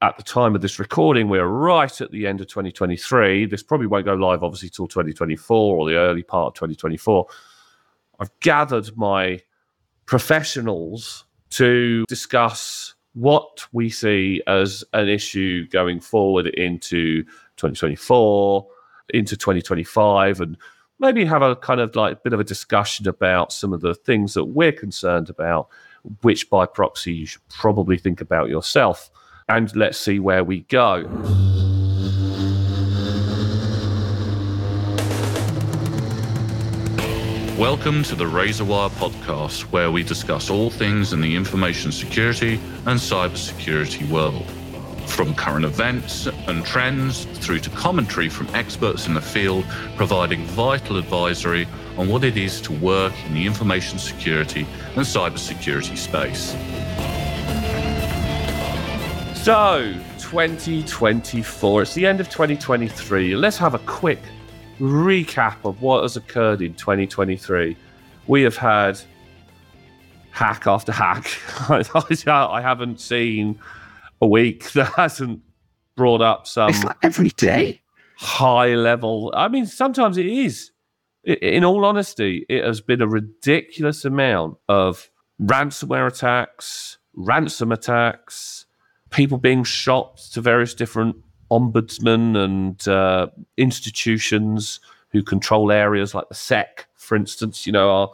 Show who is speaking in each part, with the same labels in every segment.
Speaker 1: at the time of this recording, we're right at the end of 2023. This probably won't go live, obviously, till 2024 or the early part of 2024. I've gathered my professionals to discuss what we see as an issue going forward into 2024, into 2025, and maybe have a kind of like bit of a discussion about some of the things that we're concerned about, which by proxy you should probably think about yourself. And let's see where we go.
Speaker 2: Welcome to the Razorwire podcast, where we discuss all things in the information security and cybersecurity world. From current events and trends through to commentary from experts in the field, providing vital advisory on what it is to work in the information security and cybersecurity space.
Speaker 1: So, 2024, it's the end of 2023. Let's have a quick recap of what has occurred in 2023. We have had hack after hack. I haven't seen a week that hasn't brought up some.
Speaker 3: It's like every day.
Speaker 1: High level. I mean, sometimes it is. In all honesty, it has been a ridiculous amount of ransomware attacks, ransom attacks, people being shot to various different ombudsmen and uh, institutions who control areas like the SEC, for instance. You know, our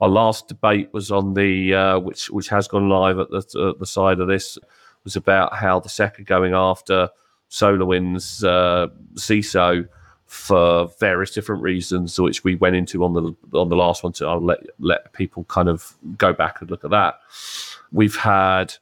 Speaker 1: our last debate was on the uh, which which has gone live at the uh, the side of this was about how the SEC are going after SolarWinds uh, CISO for various different reasons, which we went into on the on the last one. So I'll let let people kind of go back and look at that. We've had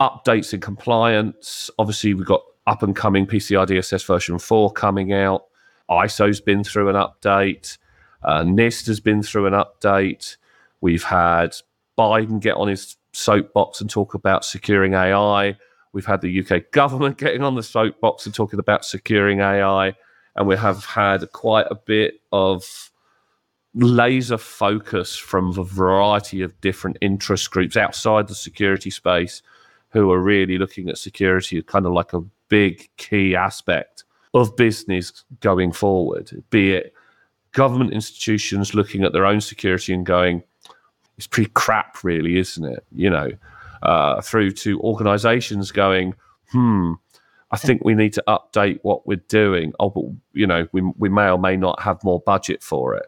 Speaker 1: updates in compliance. Obviously, we've got up and coming PCI DSS version 4 coming out. ISO's been through an update. Uh, NIST has been through an update. We've had Biden get on his soapbox and talk about securing AI. We've had the UK government getting on the soapbox and talking about securing AI. And we have had quite a bit of laser focus from a variety of different interest groups outside the security space who are really looking at security as kind of like a big key aspect of business going forward, be it government institutions looking at their own security and going, it's pretty crap, really, isn't it? You know, uh, through to organizations going, hmm, I think we need to update what we're doing. Oh, but, you know, we, we may or may not have more budget for it.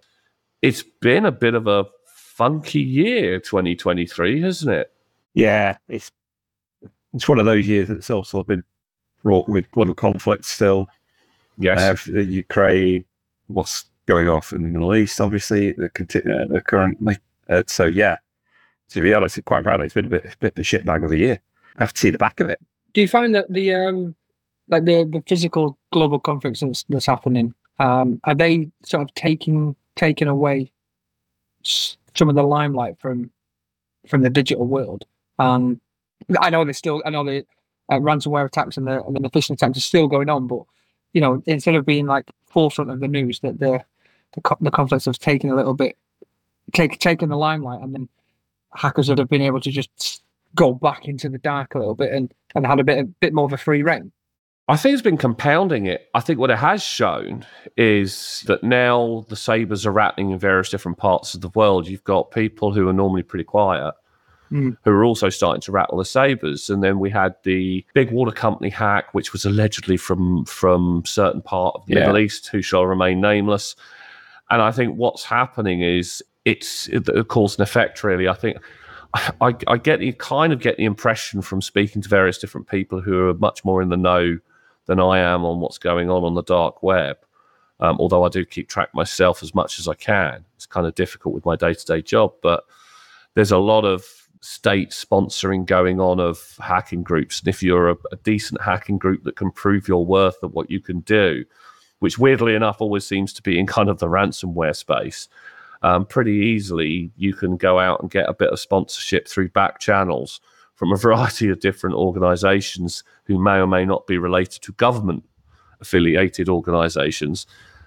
Speaker 1: It's been a bit of a funky year, 2023, hasn't it?
Speaker 3: Yeah, it's it's one of those years that's also been fraught with global conflict still.
Speaker 1: Yes.
Speaker 3: Uh, Ukraine, what's going off in the Middle East, obviously, the, uh, the currently. Uh, so, yeah, to be honest, quite frankly, it's been a bit, a bit of a shit bag of the year. I have to see the back of it.
Speaker 4: Do you find that the um, like the, the physical global conflicts that's, that's happening, um, are they sort of taking taking away some of the limelight from from the digital world? Um, I know there's still, I know the uh, ransomware attacks and the, and the phishing attacks are still going on, but you know, instead of being like forefront of the news, that the the, co- the conflicts have taken a little bit, take taken the limelight, and then hackers would have been able to just go back into the dark a little bit and, and had a bit a bit more of a free reign.
Speaker 1: I think it's been compounding it. I think what it has shown is that now the sabers are rattling in various different parts of the world. You've got people who are normally pretty quiet mm. who were also starting to rattle the sabers. And then we had the big water company hack, which was allegedly from from certain part of the yeah. Middle East, who shall remain nameless. And I think what's happening is it's a cause and effect. Really, I think. I, I get the kind of get the impression from speaking to various different people who are much more in the know than I am on what's going on on the dark web. Um, although I do keep track myself as much as I can. It's kind of difficult with my day to day job, but there's a lot of state sponsoring going on of hacking groups. And if you're a, a, decent hacking group that can prove your worth of what you can do, which weirdly enough always seems to be in kind of the ransomware space, um, pretty easily you can go out and get a bit of sponsorship through back channels from a variety of different organizations who may or may not be related to government affiliated organizations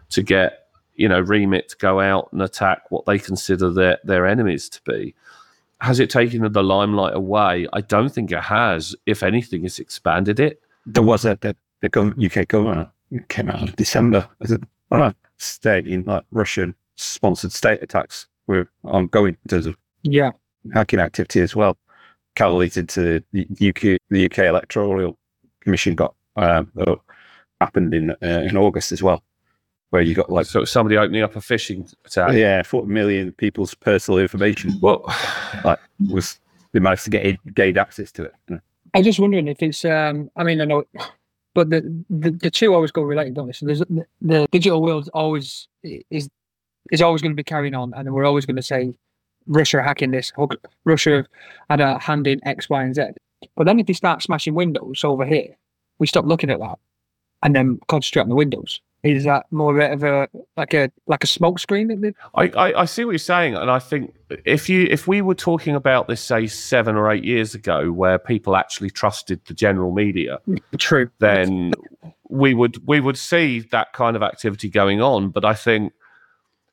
Speaker 1: to get you know remit to go out and attack what they consider their their enemies to be has it taken the limelight away? I don't think it has. If anything, it's expanded it.
Speaker 3: there was a the, the UK government came out in December as a uh, stating like Russian sponsored state attacks were ongoing in terms of
Speaker 4: Yeah.
Speaker 3: hacking activity as well. Correlated to the UK, the UK Electoral Commission got um, happened in uh, in August as well, where you got like
Speaker 1: So it's somebody opening up a phishing attack.
Speaker 3: yeah, forty million people's personal information
Speaker 1: Well,
Speaker 3: was they managed to get gained access to it.
Speaker 4: I'm just wondering if it's. Um, I mean, I know, but the the, the two always go related, don't they? So there's the, the digital world always is is always going to be carrying on, and we're always going to say Russia hacking this, Russia had a hand in X, Y, and Z. But then if they start smashing windows over here, we stop looking at that, and then concentrate on the windows. Is that more of a like a like a smoke screen?
Speaker 1: I, I, I see what you're saying, and I think if you if we were talking about this, say seven or eight years ago, where people actually trusted the general media,
Speaker 4: True.
Speaker 1: then we would we would see that kind of activity going on. But I think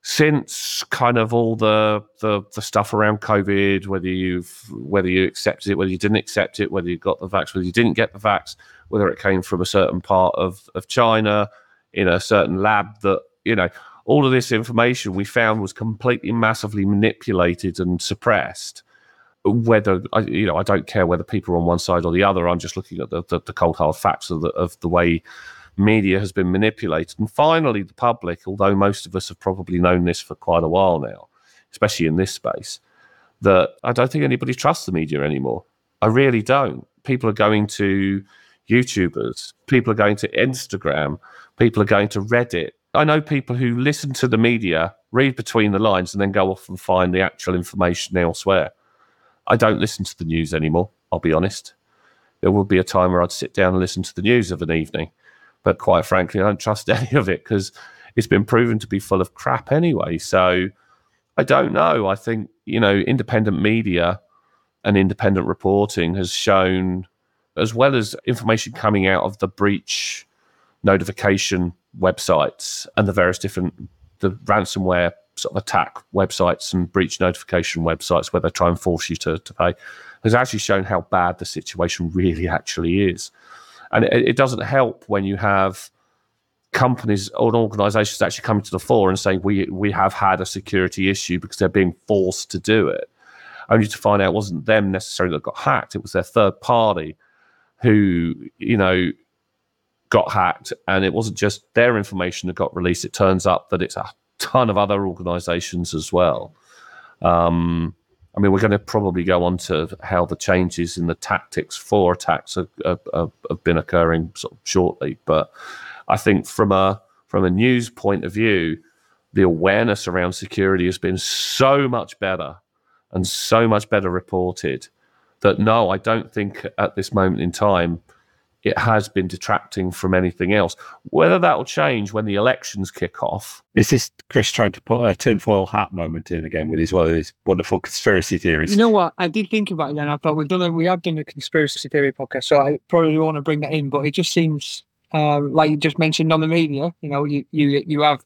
Speaker 1: since kind of all the the, the stuff around COVID, whether you've whether you accepted it, whether you didn't accept it, whether you got the vax, whether you didn't get the vax, whether it came from a certain part of, of China in a certain lab that, you know, all of this information we found was completely massively manipulated and suppressed. Whether I, you know, I don't care whether people are on one side or the other. I'm just looking at the, the, the cold hard facts of the of the way media has been manipulated. And finally, the public, although most of us have probably known this for quite a while now, especially in this space, that I don't think anybody trusts the media anymore. I really don't. People are going to YouTubers, people are going to Instagram, people are going to Reddit. I know people who listen to the media, read between the lines, and then go off and find the actual information elsewhere. I don't listen to the news anymore, I'll be honest. There will be a time where I'd sit down and listen to the news of an evening. But quite frankly, I don't trust any of it because it's been proven to be full of crap anyway. So I don't know. I think, you know, independent media and independent reporting has shown, as well as information coming out of the breach notification websites and the various different the ransomware sort of attack websites and breach notification websites where they try and force you to, to pay has actually shown how bad the situation really actually is. And it, it doesn't help when you have companies or organizations actually coming to the fore and saying we we have had a security issue because they're being forced to do it only to find out it wasn't them necessarily that got hacked it was their third party who you know got hacked and it wasn't just their information that got released it turns up that it's a ton of other organizations as well um, I mean, we're going to probably go on to how the changes in the tactics for attacks have been occurring sort of shortly. But I think from a from a news point of view, the awareness around security has been so much better and so much better reported that no, I don't think at this moment in time it has been detracting from anything else. Whether that will change when the elections kick off,
Speaker 3: Is this Chris trying to put a tinfoil hat moment in again with his one of his wonderful conspiracy theories?
Speaker 4: You know what? I did think about it then. I thought we've done a, we have done a conspiracy theory podcast, so I probably want to bring that in. But it just seems uh, like you just mentioned on the media. You know, you you you have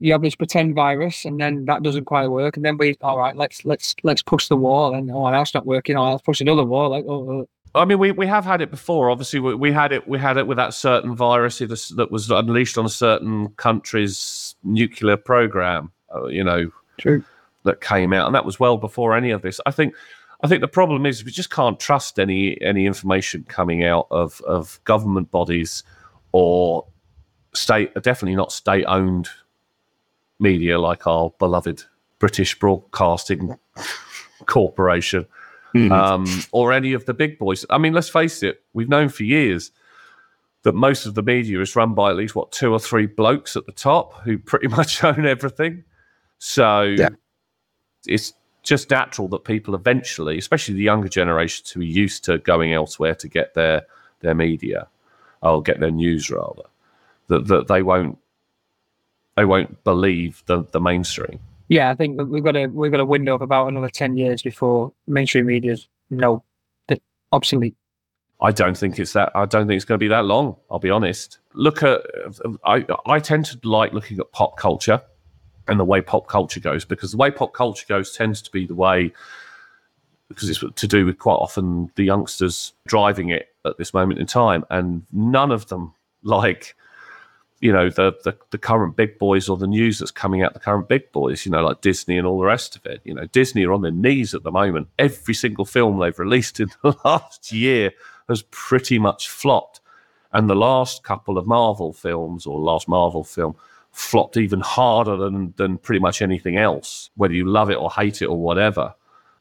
Speaker 4: you have this pretend virus, and then that doesn't quite work, and then we all right, let's let's let's push the wall, and oh that's not working. Oh, let's push another wall. Like oh, oh.
Speaker 1: I mean, we, we have had it before. Obviously, we, we had it we had it with that certain virus that was- unleashed on a certain country's nuclear program. Uh, you know,
Speaker 4: true.
Speaker 1: that came out, and that was well before any of this. I think, I think the problem is we just can't trust any any information coming out of of government bodies or state, definitely not state owned media like our beloved British Broadcasting Corporation
Speaker 3: Mhm.
Speaker 1: um, or any of the big boys. I mean, let's face it, we've known for years that most of the media is run by at least what two or three blokes at the top who pretty much own everything. So
Speaker 3: Yeah.
Speaker 1: it's just natural that people eventually, especially the younger generations who are used to going elsewhere to get their their media, or get their news rather, that, that they won't they won't believe the, the mainstream.
Speaker 4: Yeah, I think we've got a we've got a window of about another ten years before mainstream media's no, obsolete.
Speaker 1: I don't think it's that. I don't think it's going to be that long. I'll be honest. Look at. I I tend to like looking at pop culture and the way pop culture goes because the way pop culture goes tends to be the way because it's to do with quite often the youngsters driving it at this moment in time, and none of them like you know the, the the current big boys or the news that's coming out the current big boys you know like disney and all the rest of it. You know disney are on their knees at the moment. Every single film they've released in the last year has pretty much flopped. And the last couple of marvel films or last marvel film flopped even harder than than pretty much anything else whether you love it or hate it or whatever.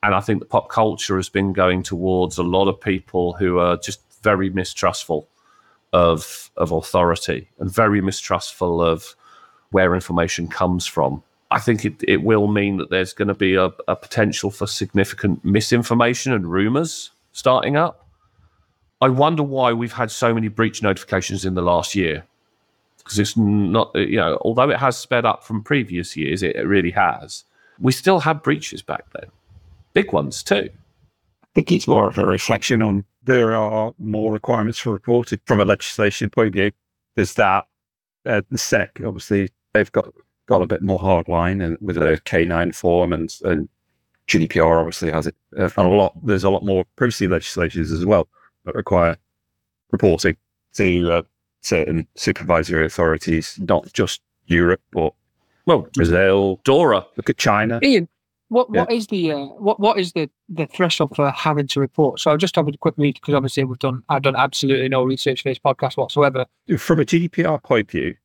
Speaker 1: And i think the pop culture has been going towards a lot of people who are just very mistrustful of of authority and very mistrustful of where information comes from. I think it, it will mean that there's going to be a, a potential for significant misinformation and rumors starting up. I wonder why we've had so many breach notifications in the last year. Because it's not, you know, although it has sped up from previous years, it, it really has. We still had breaches back then, big ones too.
Speaker 3: Think it's more of a reflection on there are more requirements for reporting from a legislation point of view. There's that. Uh, the SEC, obviously, they've got got a bit more hardline and with a K9 form and, and GDPR obviously has it. Uh, and a lot, there's a lot more privacy legislations as well that require reporting to uh, certain supervisory authorities, not just Europe, but
Speaker 1: well,
Speaker 3: Brazil,
Speaker 1: Dora.
Speaker 3: Look at China.
Speaker 4: Iain, what
Speaker 3: Yeah.
Speaker 4: what is the uh, what what is the the threshold for having to report? So I'll just have a quick read because obviously we've done I've done absolutely no research for this podcast whatsoever.
Speaker 3: From a GDPR point of view,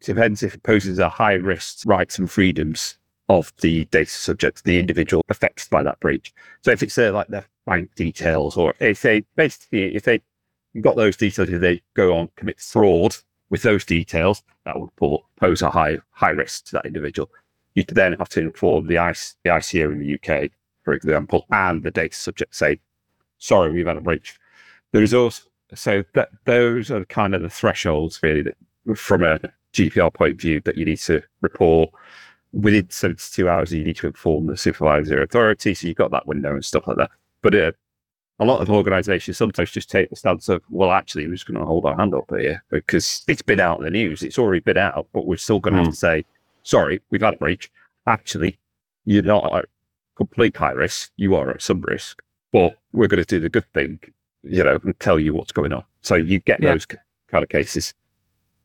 Speaker 3: it depends if it poses a high risk rights and freedoms of the data subject, the individual affected by that breach. So if it's uh, like their bank details, or if they basically if they got those details, if they go on commit fraud with those details, that would pose a high high risk to that individual. You then have to inform the the ICO in the UK, for example, and the data subject say, sorry, we've had a breach. There is also so that those are kind of the thresholds really that from a GDPR point of view that you need to report within 72 hours. You need to inform the supervisory authority. So you've got that window and stuff like that. But uh, a lot of organizations sometimes just take the stance of, well, actually, we're just going to hold our hand up here because it's been out in the news. It's already been out, but we're still going to have to say, sorry, we've had a breach. Actually, you're not at complete high risk. You are at some risk, but we're going to do the good thing, you know, and tell you what's going on. So you get
Speaker 4: Yeah.
Speaker 3: those kind of cases.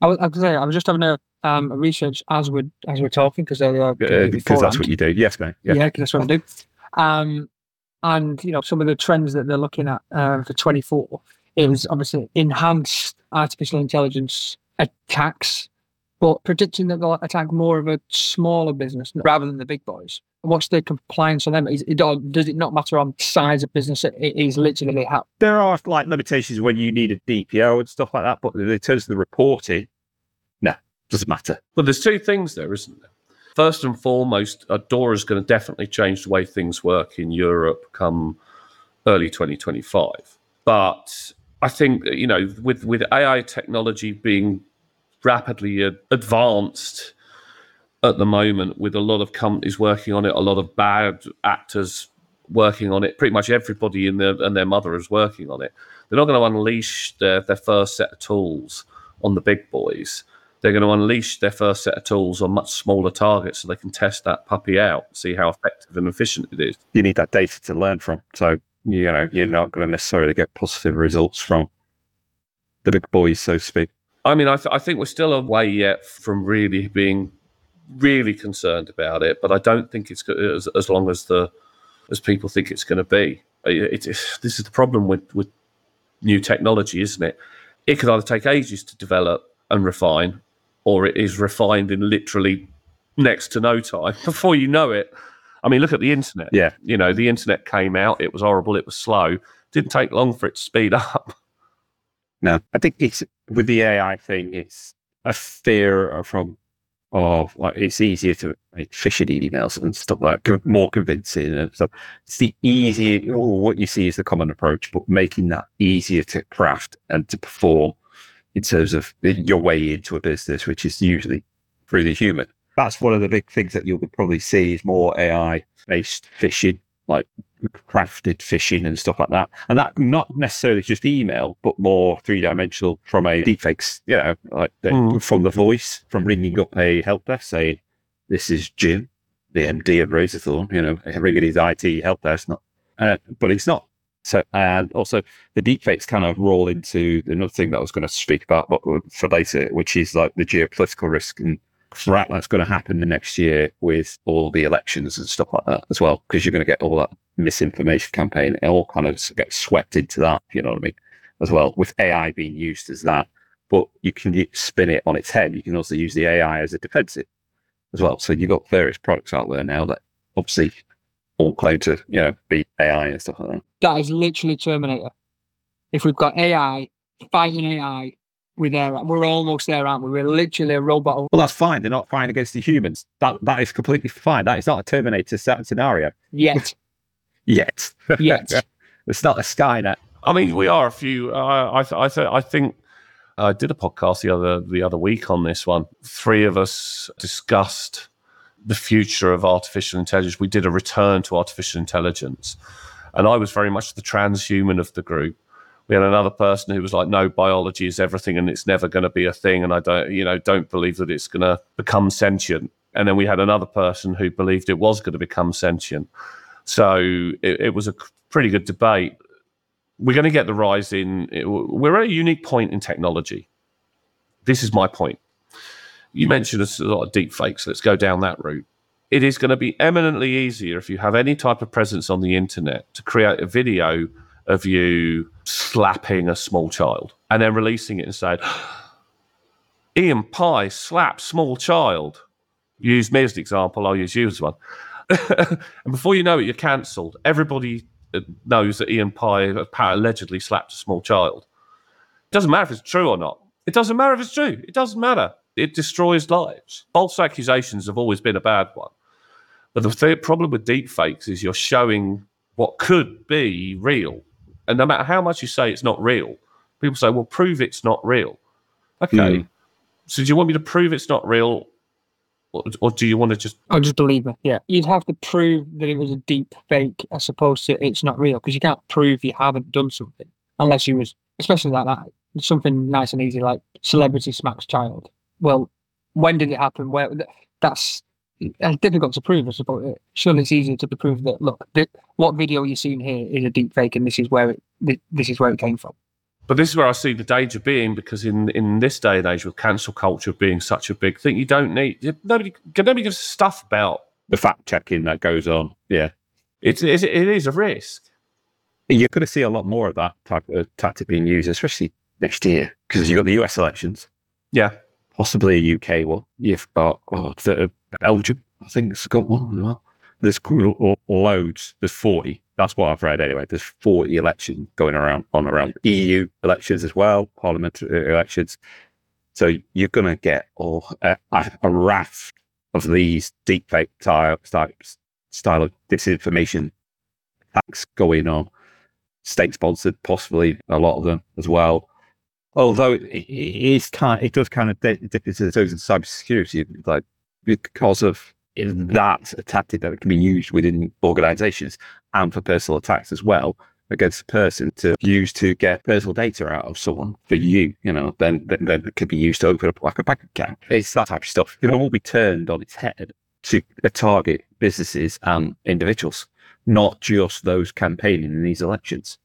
Speaker 4: I was, I was, saying, I was just having a um a research as we as we're talking because uh,
Speaker 3: Uh, because that's what you do. Yes, mate.
Speaker 4: yeah,
Speaker 3: Yeah.
Speaker 4: that's what I do. Um, and you know some of the trends that they're looking at uh, for 24 is obviously enhanced artificial intelligence attacks, but predicting that they'll attack more of a smaller business rather than the big boys. What's the compliance on them? Is it, or does it not matter on size of business? It it is literally how.
Speaker 3: There are like limitations when you need a DPO and stuff like that, but in terms of the reporting, no, doesn't matter.
Speaker 1: Well, there's two things there, isn't there? First and foremost, Dora is going to definitely change the way things work in Europe come early 2025. But I think you know, with with AI technology being rapidly advanced at the moment, with a lot of companies working on it, a lot of bad actors working on it, pretty much everybody in and their mother is working on it. They're not going to unleash their, their first set of tools on the big boys they're going to unleash their first set of tools on much smaller targets so they can test that puppy out, see how effective and efficient it is.
Speaker 3: You need that data to learn from. So, you know, you're not going to necessarily get positive results from the big boys, so to speak.
Speaker 1: I mean, I, th- I think we're still a way yet from really being really concerned about it, but I don't think it's as, as long as the as people think it's going to be. It, it, this is the problem with with new technology, isn't it? It could either take ages to develop and refine, or it is refined in literally next to no time before you know it. I mean, look at the internet.
Speaker 3: Yeah.
Speaker 1: You know, the internet came out, it was horrible, it was slow. Didn't take long for it to speed up.
Speaker 3: No, I think it's with the AI thing, it's a fear from of like it's easier to make phishing emails and stuff like more convincing and stuff. It's the easier, or oh, what you see is the common approach, but making that easier to craft and to perform in terms of your way into a business, which is usually through the human. That's one of the big things that you'll probably see is more AI based phishing, like crafted phishing and stuff like that. And that not necessarily just email, but more three dimensional from a deepfakes, you know, like the,
Speaker 1: Mm.
Speaker 3: from the voice, from ringing up a help desk saying, This is Jim, the MD of Razorthorn, you know, ringing his IT help desk, not uh, but it's not. So, and also the deepfakes kind of roll into another thing that I was going to speak about but for later, which is like the geopolitical risk and threat that's going to happen the next year with all the elections and stuff like that as well, because you're going to get all that misinformation campaign. It all kind of gets swept into that, you know what I mean, as well, with AI being used as that. But you can spin it on its head. You can also use the AI as a defensive as well. So you've got various products out there now that obviously all claim to, you know, be AI and stuff like that.
Speaker 4: That is literally Terminator. If we've got AI fighting AI, we're there. We're almost there, aren't we? We're literally a robot.
Speaker 3: Well, that's fine. They're not fighting against the humans. That that is completely fine. That is not a Terminator scenario
Speaker 4: yet.
Speaker 3: yet.
Speaker 4: Yet.
Speaker 3: it's not a Skynet.
Speaker 1: I mean, we are a few. Uh, I th- I, th- I think I did a podcast the other the other week on this one. Three of us discussed the future of artificial intelligence. We did a return to artificial intelligence, and I was very much the transhuman of the group. We had another person who was like, "No, biology is everything, and it's never going to be a thing." And I don't, you know, don't believe that it's going to become sentient. And then we had another person who believed it was going to become sentient. So it, it was a pretty good debate. We're going to get the rise in. We're at a unique point in technology. This is my point. You mentioned a lot of deep fakes. Let's go down that route. It is going to be eminently easier if you have any type of presence on the internet to create a video of you slapping a small child and then releasing it and saying, Iain Pye slapped small child. Use me as an example, I'll use you as one. and before you know it, you're cancelled. Everybody uh, knows that Iain Pye allegedly slapped a small child. It doesn't matter if it's true or not. It doesn't matter if it's true. It doesn't matter. It destroys lives. False accusations have always been a bad one. But the th- problem with deep fakes is you're showing what could be real. And no matter how much you say it's not real, people say, well, prove it's not real. Okay. Mm. So do you want me to prove it's not real? Or, or do you want to just.
Speaker 4: I'll just believe it. Yeah. You'd have to prove that it was a deep fake as opposed to it's not real because you can't prove you haven't done something unless you was, especially like that, something nice and easy like celebrity smacks child. Well, when did it happen? Where that's it's difficult to prove, I suppose. Surely it's easier to prove that. Look, th- what video you're seeing here is a deep fake, and this is where it this is where it came from.
Speaker 1: But this is where I see the danger being because in in this day and age, with cancel culture being such a big thing, you don't need nobody nobody gives stuff about
Speaker 3: the fact checking that goes on. Yeah,
Speaker 1: it's, it's it is a risk.
Speaker 3: You're going to see a lot more of that type of tactic being used, especially next year because you've got the US elections.
Speaker 1: Yeah,
Speaker 3: possibly a UK one. You've got oh, the, uh, Belgium, I think it's got one as well. There's loads. There's 40. That's what I've read anyway. There's 40 elections going around on around EU elections as well, parliamentary uh, elections. So you're going to get oh, a, a, raft of these deepfake style, style of disinformation attacks going on, state sponsored, possibly a lot of them as well although it, it is kind, of, it does kind of dip into the toes of cybersecurity, like because of mm-hmm. that a tactic that can be used within organizations and for personal attacks as well against a person to use to get personal data out of someone for you, you know, then, then, then it could be used to open up like a bank account. It's that type of stuff. It will all be turned on its head to target businesses and individuals, not just those campaigning in these elections.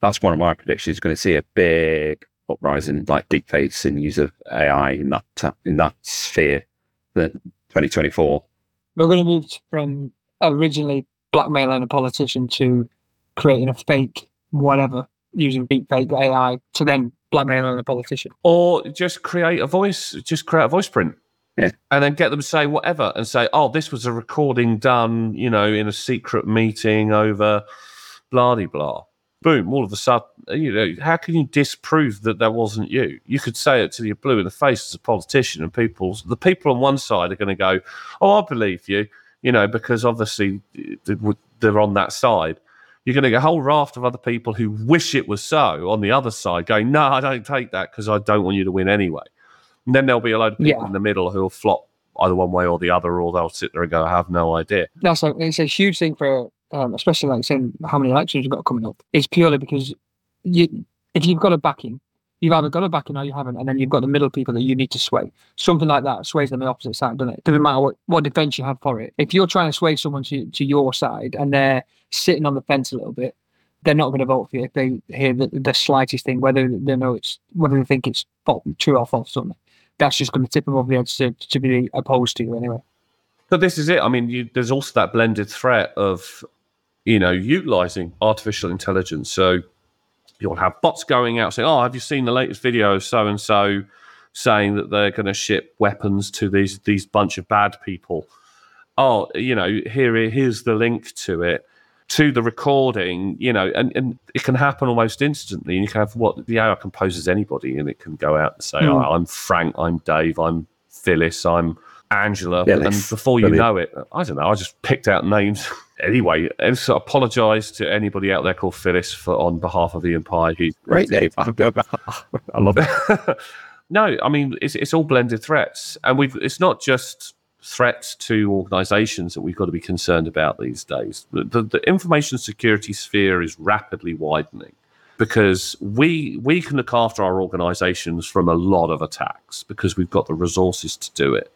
Speaker 3: That's one of my predictions. Going to see a big uprising like deepfakes and use of AI in that in that sphere. That 2024.
Speaker 4: We're going to move from originally blackmailing a politician to creating a fake whatever using deepfake AI to then blackmailing a politician,
Speaker 1: or just create a voice, just create a voice print.
Speaker 3: Yeah.
Speaker 1: And then get them to say whatever and say, oh, this was a recording done, you know, in a secret meeting over blah blah boom, all of a sudden, you know, how can you disprove that that wasn't you? You could say it to your blue in the face as a politician, and people, the people on one side are going to go, "Oh, I believe you," you know, because obviously uh, they're on that side. You're going to get a whole raft of other people who wish it was so on the other side, going, "No, I don't take that because I don't want you to win anyway." And then there'll be a load of people yeah. in the middle who'll flop either one way or the other, or they'll sit there and go, "I have no idea."
Speaker 4: That's a, it's a huge thing for um, especially like saying how many elections you've got coming up, is purely because you, if you've got a backing, You've either got a backing or you haven't, and then you've got the middle people that you need to sway. Something like that sways them the opposite side, doesn't it? Doesn't matter what, what defense you have for it. If you're trying to sway someone to, to your side and they're sitting on the fence a little bit, they're not going to vote for you if they hear the, the slightest thing, whether they know it's whether they think it's fault, true or false. Something that's just going to tip them over the edge to, to be opposed to you anyway.
Speaker 1: But this is it. I mean, you, there's also that blended threat of, you know, utilizing artificial intelligence. So you'll have bots going out saying, "Oh, have you seen the latest video of so and so saying that they're going to ship weapons to these these bunch of bad people?" Oh, you know, here here's the link to it to the recording, you know, and, and it can happen almost instantly. And you can have what the AI composes anybody, and it can go out and say, mm. oh, I'm Frank, I'm Dave, I'm Phyllis, I'm Angela. Phyllis. And before you Brilliant. know it, I don't know, I just picked out names. anyway, and so apologise to anybody out there called Phyllis for on behalf of the Empire. He's
Speaker 3: great name. I love it.
Speaker 1: no, I mean it's it's all blended threats, and we've it's not just threats to organizations that we've got to be concerned about these days. The, the, the, information security sphere is rapidly widening because we we can look after our organizations from a lot of attacks because we've got the resources to do it.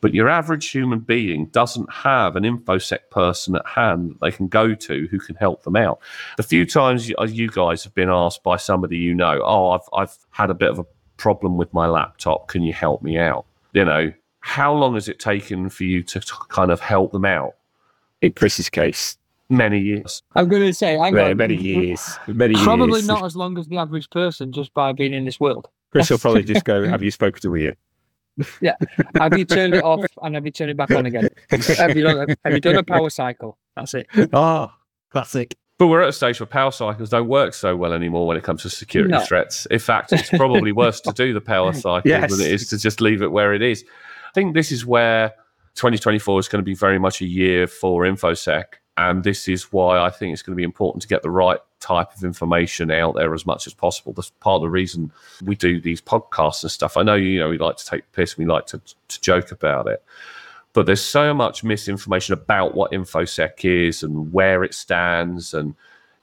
Speaker 1: But your average human being doesn't have an infosec person at hand that they can go to who can help them out. The few times you, uh, you guys have been asked by somebody you know, "Oh, I've I've had a bit of a problem with my laptop. Can you help me out?" You know, how long has it taken for you to, to kind of help them out?
Speaker 3: In Chris's case,
Speaker 1: many years.
Speaker 4: I'm going to say, I
Speaker 3: yeah, many years, many years
Speaker 4: probably
Speaker 3: years.
Speaker 4: not as long as the average person just by being in this world.
Speaker 3: Chris will probably just go, "Have you spoken to Iain?"
Speaker 4: Yeah. Have you turned it off and have you turned it back on again? have, you done, have you done a power cycle? That's it.
Speaker 3: Oh, classic.
Speaker 1: But we're at a stage where power cycles don't work so well anymore when it comes to security no. threats. In fact, it's probably worse to do the power cycle yes. than it is to just leave it where it is I think this is where 2024 is going to be very much a year for infosec and this is why I think it's going to be important to get the right type of information out there as much as possible. That's part of the reason we do these podcasts and stuff. I know you know we like to take piss, we like to, to joke about it, but there's so much misinformation about what infosec is and where it stands, and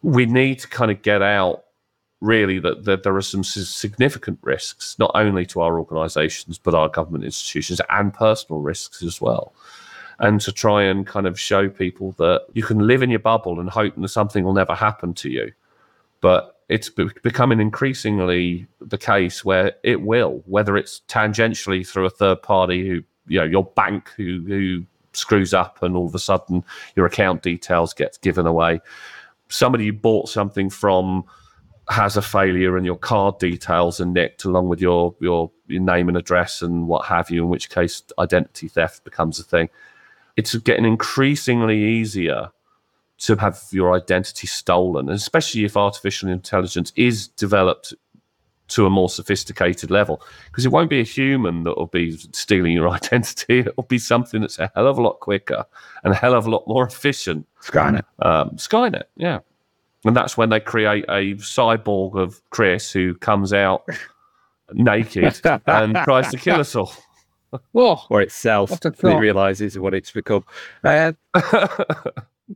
Speaker 1: we need to kind of get out really that, that there are some significant risks, not only to our organisations, but our government institutions and personal risks as well. And to try and kind of show people that you can live in your bubble and hope that something will never happen to you. But it's becoming increasingly the case where it will, whether it's tangentially through a third party who, you know, your bank who, who screws up and all of a sudden your account details gets given away. Somebody you bought something from has a failure and your card details are nicked along with your, your your name and address and what have you, in which case identity theft becomes a thing. It's getting increasingly easier to have your identity stolen, especially if artificial intelligence is developed to a more sophisticated level. Because it won't be a human that will be stealing your identity. It'll be something that's a hell of a lot quicker and a hell of a lot more efficient.
Speaker 3: Skynet.
Speaker 1: Um, Skynet, yeah. And that's when they create a cyborg of Chris who comes out naked and tries to kill us all.
Speaker 4: Whoa.
Speaker 3: Or itself it realizes what it's become. Uh,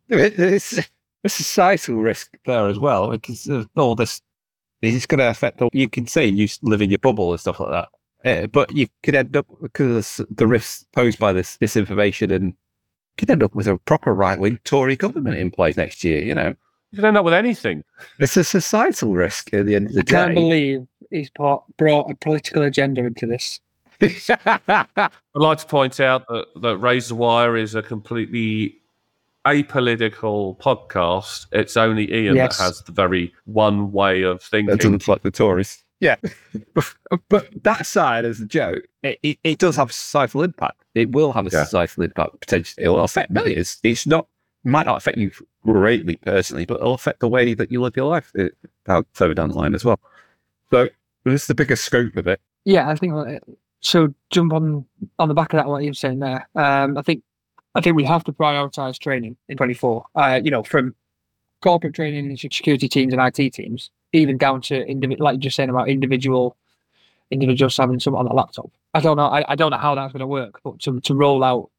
Speaker 3: it's a societal risk there as well because all this it's going to affect all you can see you live in your bubble and stuff like that but you could end up because the risks posed by this disinformation and could end up with a proper right-wing Tory government in place next year you know
Speaker 1: you could end up with anything.
Speaker 3: It's a societal risk at the end of the
Speaker 4: I
Speaker 3: day. I
Speaker 4: can't believe he's brought, brought a political agenda into this.
Speaker 1: I'd like to point out that, that Razorwire is a completely apolitical podcast. It's only Iain yes. that has the very one way of thinking.
Speaker 3: That doesn't like the Tories. Yeah. but that side as a joke, it, it, it, does have a societal impact. It will have a yeah. societal impact potentially. It will affect millions. It's not might not affect you greatly personally, but it'll affect the way that you live your life uh, further down the line as well. So this is the bigger scope of it.
Speaker 4: Yeah, I think uh, so. Jump on on the back of that, what you're saying there. Um, I think I think we have to prioritize training in 24. Uh, you know, from corporate training and security teams and IT teams, even down to individual, like you're just saying about individual individuals having something on the laptop. I don't know. I, I don't know how that's going to work, but to to roll out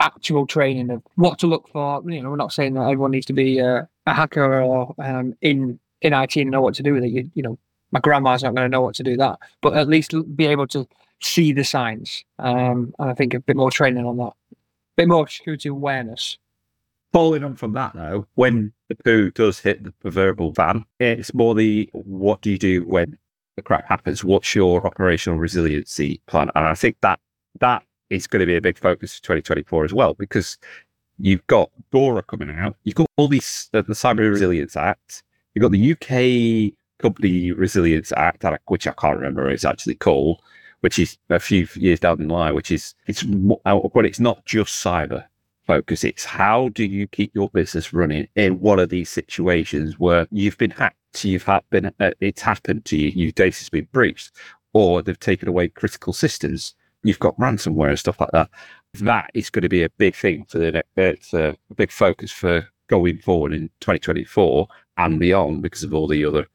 Speaker 4: actual training of what to look for. You know, we're not saying that everyone needs to be uh, a hacker or um, in in IT and know what to do with it. You, you know, my grandma's not going to know what to do that, but at least be able to see the signs. Um, and I think a bit more training on that, a bit more security awareness.
Speaker 3: Following on from that, though, when the poo does hit the proverbial van, it's more the what do you do when the crap happens? What's your operational resiliency plan? And I think that that is going to be a big focus for 2024 as well, because you've got DORA coming out, you've got all these, the, the Cyber Resilience Act, you've got the UK Company Resilience Act, which I can't remember it's actually called, which is a few years down the line, which is, it's, but it's not just cyber focus. It's how do you keep your business running in one of these situations where you've been hacked, you've had been, uh, it's happened to you, your data's been breached, or they've taken away critical systems. You've got ransomware and stuff like that. That is going to be a big thing for the next, it's a big focus for going forward in 2024 and beyond because of all the other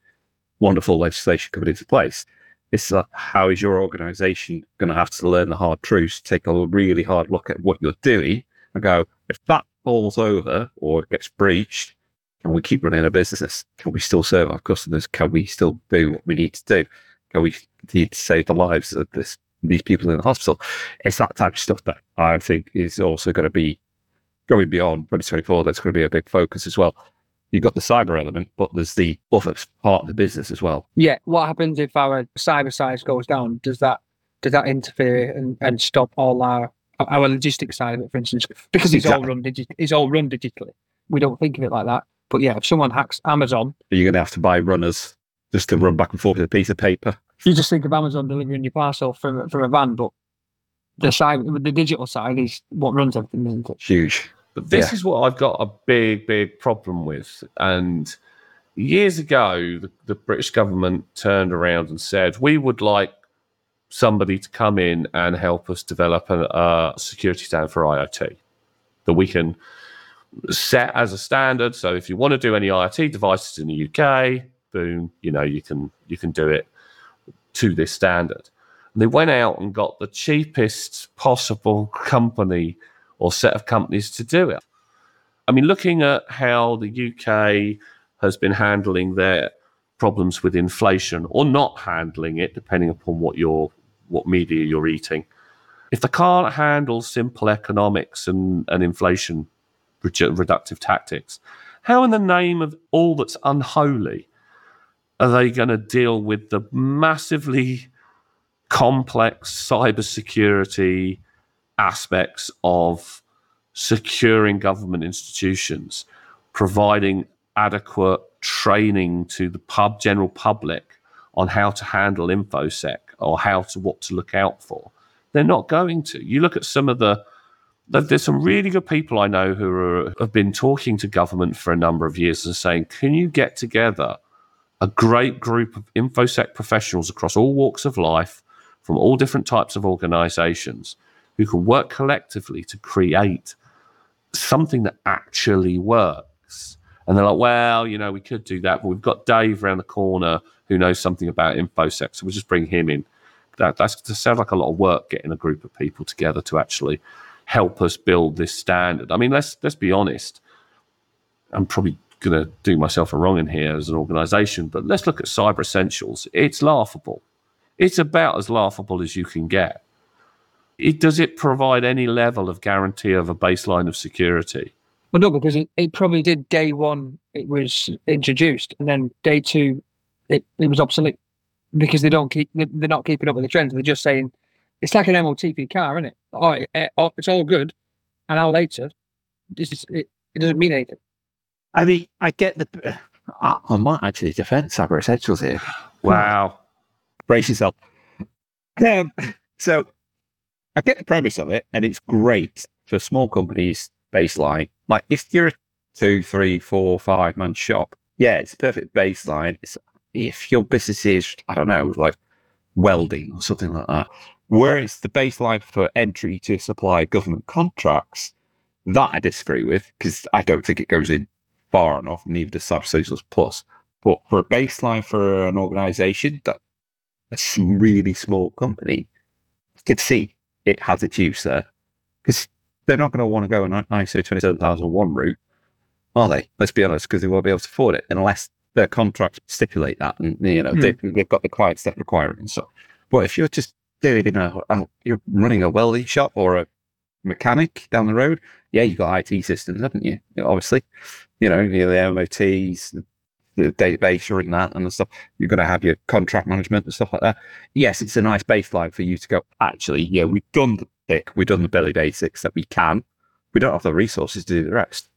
Speaker 3: wonderful legislation coming into place. It's uh, how is your organization going to have to learn the hard truths, take a really hard look at what you're doing and go, if that falls over or it gets breached, can we keep running a business? Can we still serve our customers? Can we still do what we need to do? Can we need to save the lives of this these people in the hospital? It's that type of stuff that I think is also going to be going beyond 2024. That's going to be a big focus as well. You've got the cyber element, but there's the other part of the business as well.
Speaker 4: Yeah. What happens if our cyber size goes down? Does that does that interfere and, and stop all our our logistics side of it, for instance, because it's exactly. all run digi- it's all run digitally. We don't think of it like that. But yeah, if someone hacks Amazon, Are
Speaker 3: you're going to have to buy runners just to run back and forth with a piece of paper.
Speaker 4: You just think of Amazon delivering your parcel from from a van, but the side, the digital side is what runs everything, isn't it?
Speaker 3: Huge.
Speaker 1: But this yeah. is what I've got a big, big problem with. And years ago, the, the British government turned around and said, we would like somebody to come in and help us develop a, security standard for IoT that we can set as a standard. So if you want to do any IoT devices in the UK, boom, you know, you can you can do it to this standard. And they went out and got the cheapest possible company or set of companies to do it. I mean, looking at how the UK has been handling their problems with inflation or not handling it, depending upon what your what media you're eating. If they can't handle simple economics and, and inflation reductive tactics, how in the name of all that's unholy are they going to deal with the massively complex cybersecurity aspects of securing government institutions, providing adequate training to the pub general public on how to handle infosec or how to what to look out for. They're not going to. You look at some of the there's some really good people I know who are, have been talking to government for a number of years and saying, can you get together a great group of infosec professionals across all walks of life from all different types of organizations who can work collectively to create something that actually works. And they're like, well, you know, we could do that, but we've got Dave around the corner who knows something about InfoSec, so we'll just bring him in. That that's that sounds like a lot of work getting a group of people together to actually help us build this standard. I mean, let's let's be honest. I'm probably going to do myself a wrong in here as an organization, but let's look at Cyber Essentials. It's laughable. It's about as laughable as you can get. It, does it provide any level of guarantee of a baseline of security?
Speaker 4: Well, no, because it, it probably did day one, it was introduced, and then day two, it, it was obsolete because they don't keep they're not keeping up with the trends. They're just saying it's like an MOTP car, isn't it? Oh, it, oh it's all good, an hour later, this is it, it doesn't mean anything.
Speaker 3: I mean, I get the. I might actually defend Cyber Essentials here.
Speaker 1: Wow,
Speaker 3: brace yourself. Um, so, I get the premise of it, and it's great for small companies. Baseline, like if you're a two, three, four, five man shop, yeah, it's a perfect baseline. It's if your business is, I don't know, like welding or something like that. Whereas the baseline for entry to supply government contracts, that I disagree with because I don't think it goes in far enough, neither does Cyber Plus. But for a baseline for an organization that a really small company can see it has its use there because they're not going to want to go an ISO 27001 route, are they? Let's be honest, because they won't be able to afford it unless their contracts stipulate that, and you know
Speaker 4: Hmm.
Speaker 3: they, they've got the client step requirements. So, but if you're just doing in a, a you're running a welding shop or a mechanic down the road, yeah, you've got IT systems, haven't you? You Obviously, you know you know, the MOTs, the, database, you're in that and the stuff. You're going to have your contract management and stuff like that. Yes, it's a nice baseline for you to go. Actually, yeah, we've done the thick, we've done the belly basics that we can. We don't have the resources to do the rest.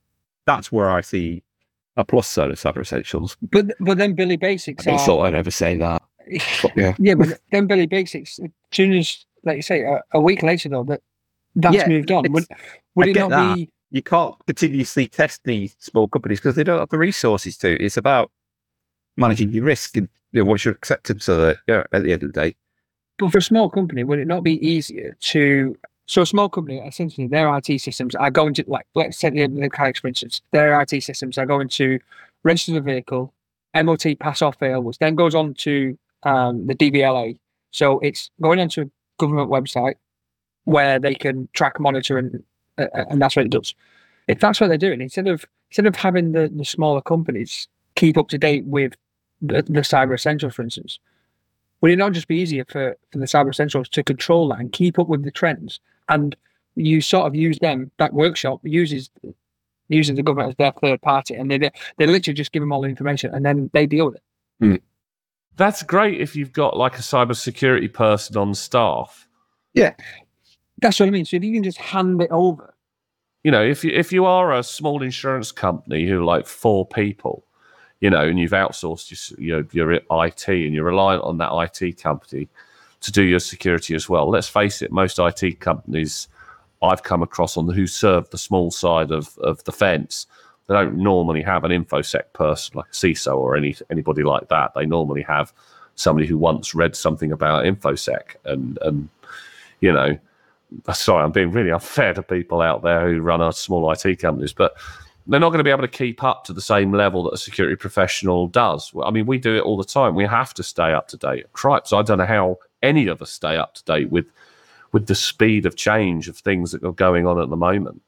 Speaker 3: That's where I see a plus side of Cyber Essentials.
Speaker 4: But but then Billy Basics
Speaker 3: I
Speaker 4: are
Speaker 3: thought I'd ever say that. But yeah.
Speaker 4: yeah, but then Billy Basics, as soon as like you say, a, a week later though, that that's
Speaker 3: Yeah,
Speaker 4: moved on. Would would
Speaker 3: I
Speaker 4: it not be?
Speaker 3: You can't continuously test these small companies because they don't have the resources to. It's about managing your risk and you know, what's your acceptance of it. At the end of the day,
Speaker 4: But for a small company, would it not be easier to? So a small company, essentially, their IT systems are going to like let's take the mechanics for instance. Their IT systems are going to register the vehicle, MOT pass off fail, which then goes on to um, the DVLA. So it's going onto a government website where they can track, monitor, and and that's what it does. If that's what they're doing, instead of instead of having the, the smaller companies keep up to date with the, the cyber essentials, for instance, would it not just be easier for, for the cyber essentials to control that and keep up with the trends? And you sort of use them. That workshop uses uses the government as their third party, and they they they literally just give them all the information, and then they deal with it. Hmm.
Speaker 1: That's great if you've got like a cybersecurity person on staff.
Speaker 4: That's what I mean. So if you can just hand it over,
Speaker 1: You know, if you if you are a small insurance company who like four people, you know, and you've outsourced your your, your IT and you're reliant on that IT company to do your security as well. Let's face it, most IT companies I've come across on the, who serve the small side of, of the fence, they don't normally have an infosec person like a CISO or any anybody like that. They normally have somebody who once read something about infosec and and you know sorry, I'm being really unfair to people out there who run our small IT companies, but they're not going to be able to keep up to the same level that a security professional does. I mean, we do it all the time. We have to stay up to date. Cripes, I don't know how any of us stay up to date with with the speed of change of things that are going on at the moment.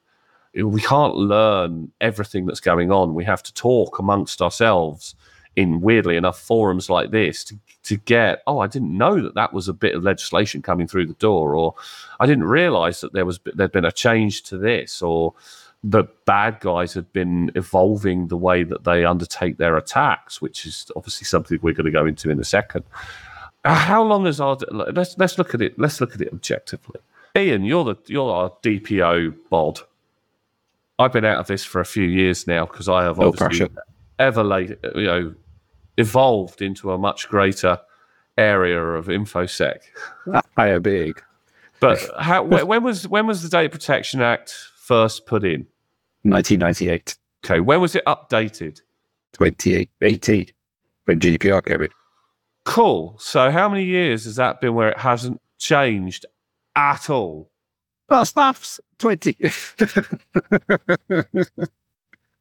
Speaker 1: We can't learn everything that's going on. We have to talk amongst ourselves in weirdly enough forums like this to, to get oh i didn't know that that was a bit of legislation coming through the door or i didn't realize that there was there'd been a change to this or the bad guys had been evolving the way that they undertake their attacks which is obviously something we're going to go into in a second. How long has our let's let's look at it let's look at it objectively. Iain you're the you're our dpo bod. I've been out of this for a few years now because i have
Speaker 3: No
Speaker 1: obviously
Speaker 3: pressure.
Speaker 1: ever late, you know, evolved into a much greater area of infosec.
Speaker 3: I am big.
Speaker 1: But how, when was when was the Data Protection Act first put in?
Speaker 3: 1998,
Speaker 1: Okay, when was it updated?
Speaker 3: 2018, when GDPR came in.
Speaker 1: Cool. So how many years has that been where it hasn't changed at all?
Speaker 3: Well, staff's 20.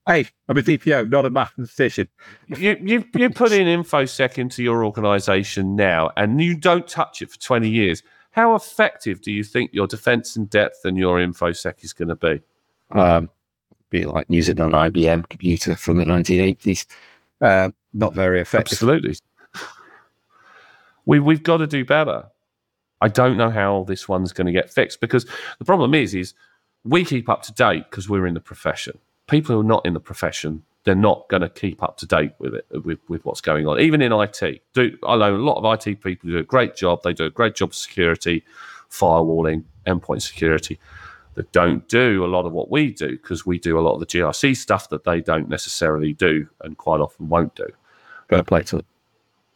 Speaker 3: hey, I'm a DPO, not a mathematician.
Speaker 1: You you you put in infosec into your organisation now, and you don't touch it for twenty years. How effective do you think your defence in depth and your infosec is going to be?
Speaker 3: Um, be like using an IBM computer from the 1980s. Um, not very effective.
Speaker 1: Absolutely. We we've got to do better. I don't know how this one's going to get fixed because the problem is is we keep up to date because we're in the profession. People who are not in the profession, they're not going to keep up to date with it with, with what's going on. Even in IT, do I know a lot of IT people do a great job. They do a great job of security, firewalling, endpoint security. That don't do a lot of what we do because we do a lot of the GRC stuff that they don't necessarily do and quite often won't do
Speaker 3: Fair play to them.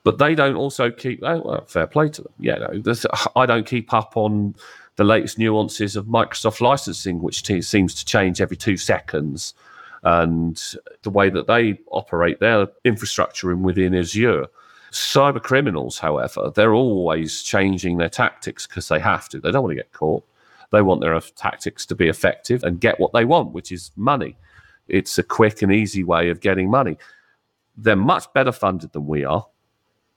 Speaker 1: but they don't also keep oh, well, fair play to them yeah no, this, i don't keep up on the latest nuances of microsoft licensing which te- seems to change every two seconds and the way that they operate their infrastructure in within azure. Cyber criminals however they're always changing their tactics because they have to. They don't want to get caught. They want their uh, tactics to be effective and get what they want which is money. It's a quick and easy way of getting money. They're much better funded than we are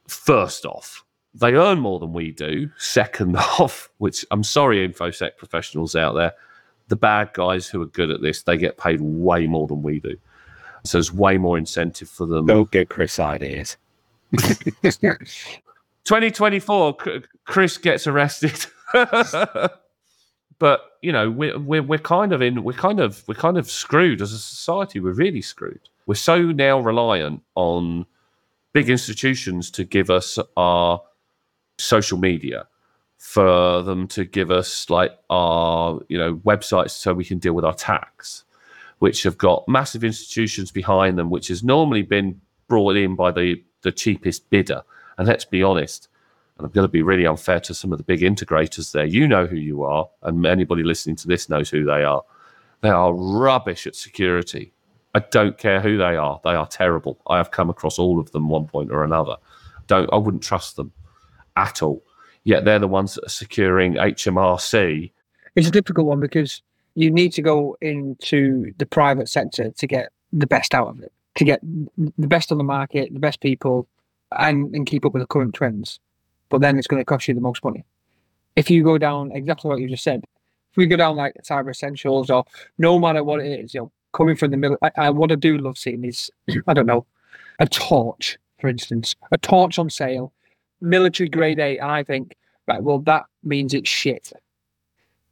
Speaker 1: first off. They earn more than we do. Second off, which I'm sorry, InfoSec professionals out there, the bad guys who are good at this, they get paid way more than we do. So there's way more incentive for them.
Speaker 3: Don't get Chris ideas.
Speaker 1: 2024, Chris gets arrested. but you know, we're, we're we're kind of in we're kind of we're kind of screwed as a society. We're really screwed. We're so now reliant on big institutions to give us our social media, for them to give us like our you know websites so we can deal with our tax, which have got massive institutions behind them, which has normally been brought in by the the cheapest bidder. And let's be honest, and I'm going to be really unfair to some of the big integrators there. You know who you are, and anybody listening to this knows who they are. They are rubbish at security. I don't care who they are; they are terrible. I have come across all of them one point or another. Don't I wouldn't trust them at all. Yet they're the ones that are securing HMRC.
Speaker 4: It's a difficult one because you need to go into the private sector to get the best out of it, to get the best on the market, the best people, and, and keep up with the current trends. But then it's going to cost you the most money. If you go down exactly what you just said, if we go down like Cyber Essentials or no matter what it is, you know, coming from the middle, I, I, what I do love seeing is, I don't know, a torch, for instance, a torch on sale, military grade A, and I think, right, well, that means it's shit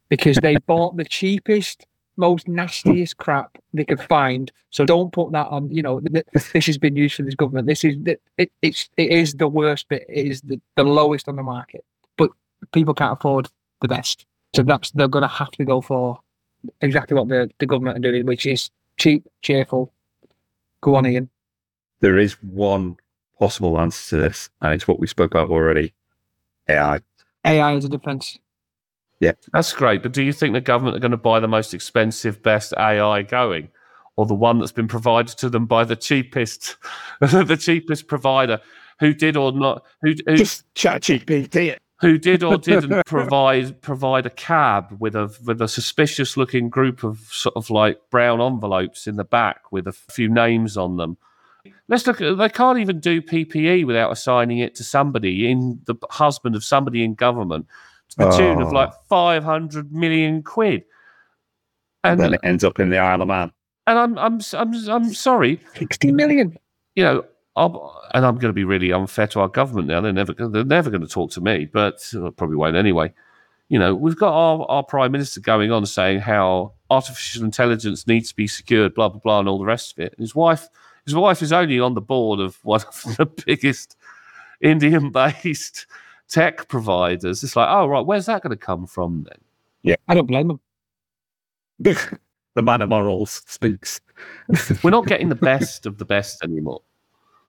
Speaker 4: because they bought the cheapest, most nastiest crap they could find. So don't put that on. You know, th- this has been used for this government. This is it. it it's it is the worst bit. It is the, the lowest on the market, but people can't afford the best. So that's they're going to have to go for exactly what the the government are doing, which is cheap, cheerful. Go on, Iain.
Speaker 3: There is one possible answer to this, and it's what we spoke about already. AI.
Speaker 4: AI as a defense. Yeah.
Speaker 1: That's great, but do you think the government are going to buy the most expensive, best AI going, or the one that's been provided to them by the cheapest, the cheapest provider, who did or not, who who,
Speaker 3: Just chat GPT.
Speaker 1: who did or didn't provide provide a cab with a with a suspicious looking group of sort of like brown envelopes in the back with a few names on them. Let's look at they can't even do PPE without assigning it to somebody in the husband of somebody in government to the tune of
Speaker 3: Oh.
Speaker 1: like ah. five hundred million quid. And
Speaker 3: then it ends up in the Isle of Man.
Speaker 1: and I'm I'm I'm I'm sorry,
Speaker 4: 60 million.
Speaker 1: you know, I'll, and I'm going to be really unfair to our government now. They're never they're never going to talk to me, but probably won't anyway. You know, we've got our, our prime minister going on saying how artificial intelligence needs to be secured, blah blah blah, and all the rest of it. And his wife, his wife is only on the board of one of the biggest Indian-based tech providers. It's like, oh right, where's that going to come from then?
Speaker 4: Yeah, I don't blame them.
Speaker 3: the man of morals speaks.
Speaker 1: We're not getting the best of the best anymore.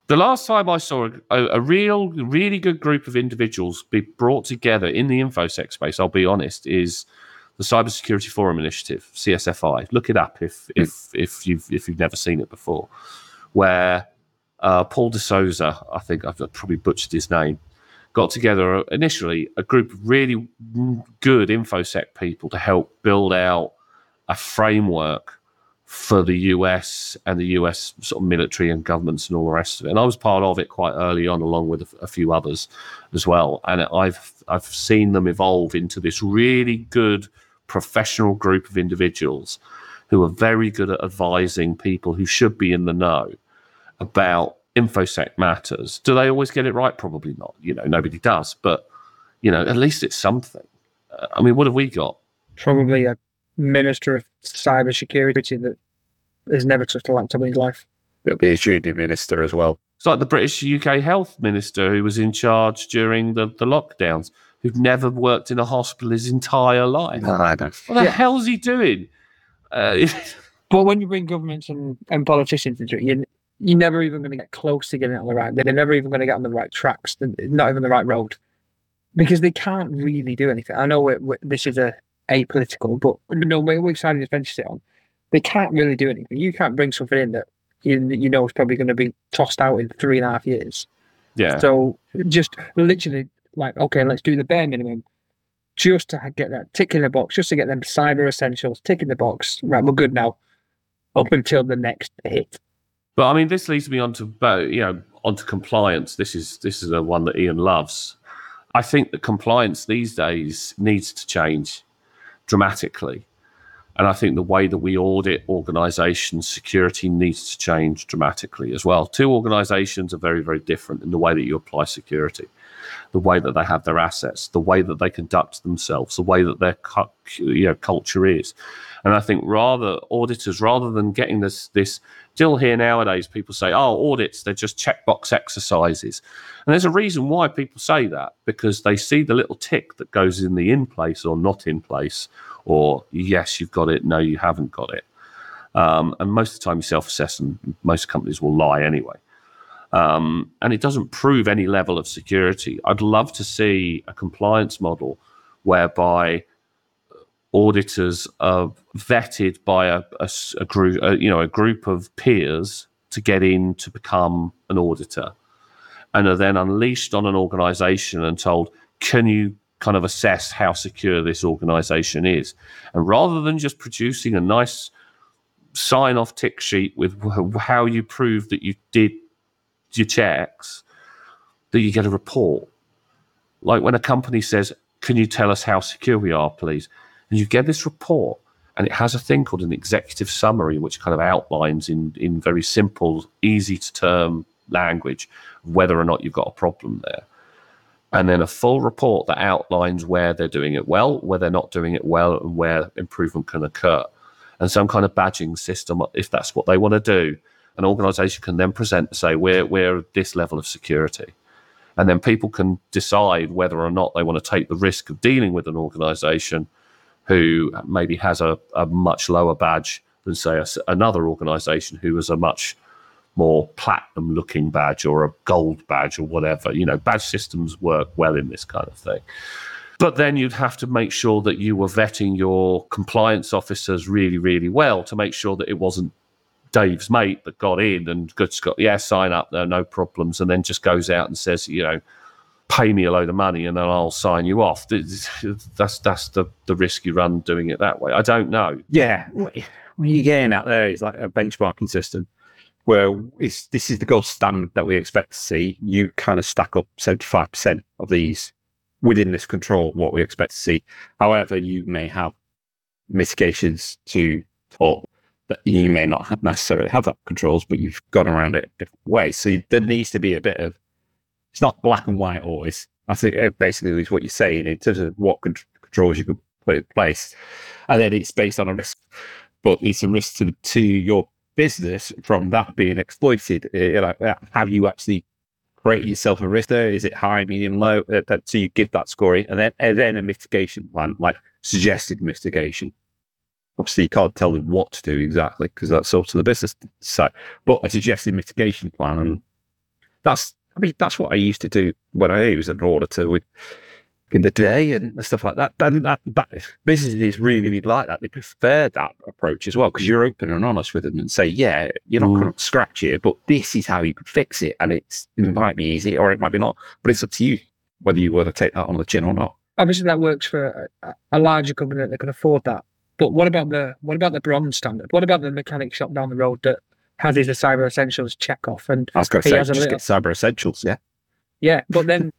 Speaker 1: The last time I saw a, a, a real, really good group of individuals be brought together in the infosec space, I'll be honest, is the Cybersecurity Forum Initiative (CSFI). Look it up if if if you've if you've never seen it before. Where uh, Paul De Souza, I think I've probably butchered his name, got together initially a group of really good infosec people to help build out a framework for the US and the US sort of military and governments and all the rest of it. And I was part of it quite early on, along with a, a few others as well. And I've I've seen them evolve into this really good professional group of individuals who are very good at advising people who should be in the know about infosec matters. Do they always get it right? Probably not. You know, nobody does. But you know, at least it's something. Uh, I mean, what have we got?
Speaker 4: Probably a minister of cybersecurity that has never touched a laptop in his life.
Speaker 3: It'll be a junior minister as well.
Speaker 1: It's like the British UK health minister who was in charge during the, the lockdowns, who'd never worked in a hospital his entire life.
Speaker 3: I know.
Speaker 1: What the
Speaker 4: Yeah.
Speaker 1: hell's he doing? Uh,
Speaker 4: But when you bring governments and, and politicians into it, you, you're never even going to get close to getting it on the right. They're never even going to get on the right tracks. Not even the right road because they can't really do anything. I know we we this is a apolitical, but no, we're, we're excited to venture it on. They can't really do anything. You can't bring something in that you, you know is probably going to be tossed out in three and a half years.
Speaker 1: yeah.
Speaker 4: So just literally like, okay, let's do the bare minimum just to get that tick in the box, just to get them cyber essentials tick in the box. Right, we're good now. Up until the next hit.
Speaker 1: But I mean, this leads me on to you know onto compliance. This is this is the one that Iain loves. I think that compliance these days needs to change dramatically. And I think the way that we audit organizations, security needs to change dramatically as well. Two organizations are very, very different in the way that you apply security, the way that they have their assets, the way that they conduct themselves, the way that their you know, culture is. And I think rather auditors, rather than getting this, this still here nowadays, people say, oh, audits, they're just checkbox exercises. And there's a reason why people say that because they see the little tick that goes in the in place or not in place or yes, you've got it, no, you haven't got it. Um, and most of the time, you self assess, and most companies will lie anyway. Um, and it doesn't prove any level of security. I'd love to see a compliance model whereby auditors are vetted by a, a, a group, a, you know, a group of peers to get in to become an auditor, and are then unleashed on an organisation and told, "Can you kind of assess how secure this organization is. And rather than just producing a nice sign off tick sheet with how you prove that you did your checks, that you get a report. Like when a company says, Can you tell us how secure we are, please? And you get this report, and it has a thing called an executive summary, which kind of outlines in, in very simple, easy to term language whether or not you've got a problem there and then a full report that outlines where they're doing it well, where they're not doing it well, and where improvement can occur. And some kind of badging system, if that's what they want to do. An organization can then present to say, we're, we're this level of security. And then people can decide whether or not they want to take the risk of dealing with an organization who maybe has a, a much lower badge than, say, a, another organization who has a much more platinum looking badge or a gold badge or whatever. You know, badge systems work well in this kind of thing. But then you'd have to make sure that you were vetting your compliance officers really, really well to make sure that it wasn't Dave's mate that got in and good got yeah, sign up there, no problems, and then just goes out and says, you know, pay me a load of money and then I'll sign you off. That's that's the the risk you run doing it that way. I don't know.
Speaker 3: Yeah, what you're getting out there is like a benchmarking system where this is the gold standard that we expect to see. You kind of stack up 75% of these within this control, what we expect to see. However, you may have mitigations to or that you may not have necessarily have that controls, but you've gone around it a different way. So there needs to be a bit of it's not black and white always. I think uh, basically is what you're saying in terms of what controls you could put in place, and then it's based on a risk, but it's a risk to to your business from that being exploited? Uh, like, uh, have you actually created yourself a risk there? Is it high, medium, low? Uh, that, so you give that scoring, and then and then a mitigation plan, like suggested mitigation. Obviously, you can't tell them what to do exactly because that's sort of the business side. But I suggested mitigation plan, and that's I mean that's what I used to do when I was an auditor with in the day and stuff like that. Then that, that businesses really, really like that. They prefer that approach as well because you're open and honest with them and say, yeah, you're not mm. going to scratch here, but this is how you could fix it. And it's, it might be easy or it might be not, but it's up to you whether you want to take that on the chin or not.
Speaker 4: Obviously, that works for a, a larger company that can afford that. But what about the what about the bronze standard? What about the mechanic shop down the road that has his cyber essentials check off and
Speaker 3: I was going to say, just little... get cyber essentials, yeah.
Speaker 4: Yeah, but then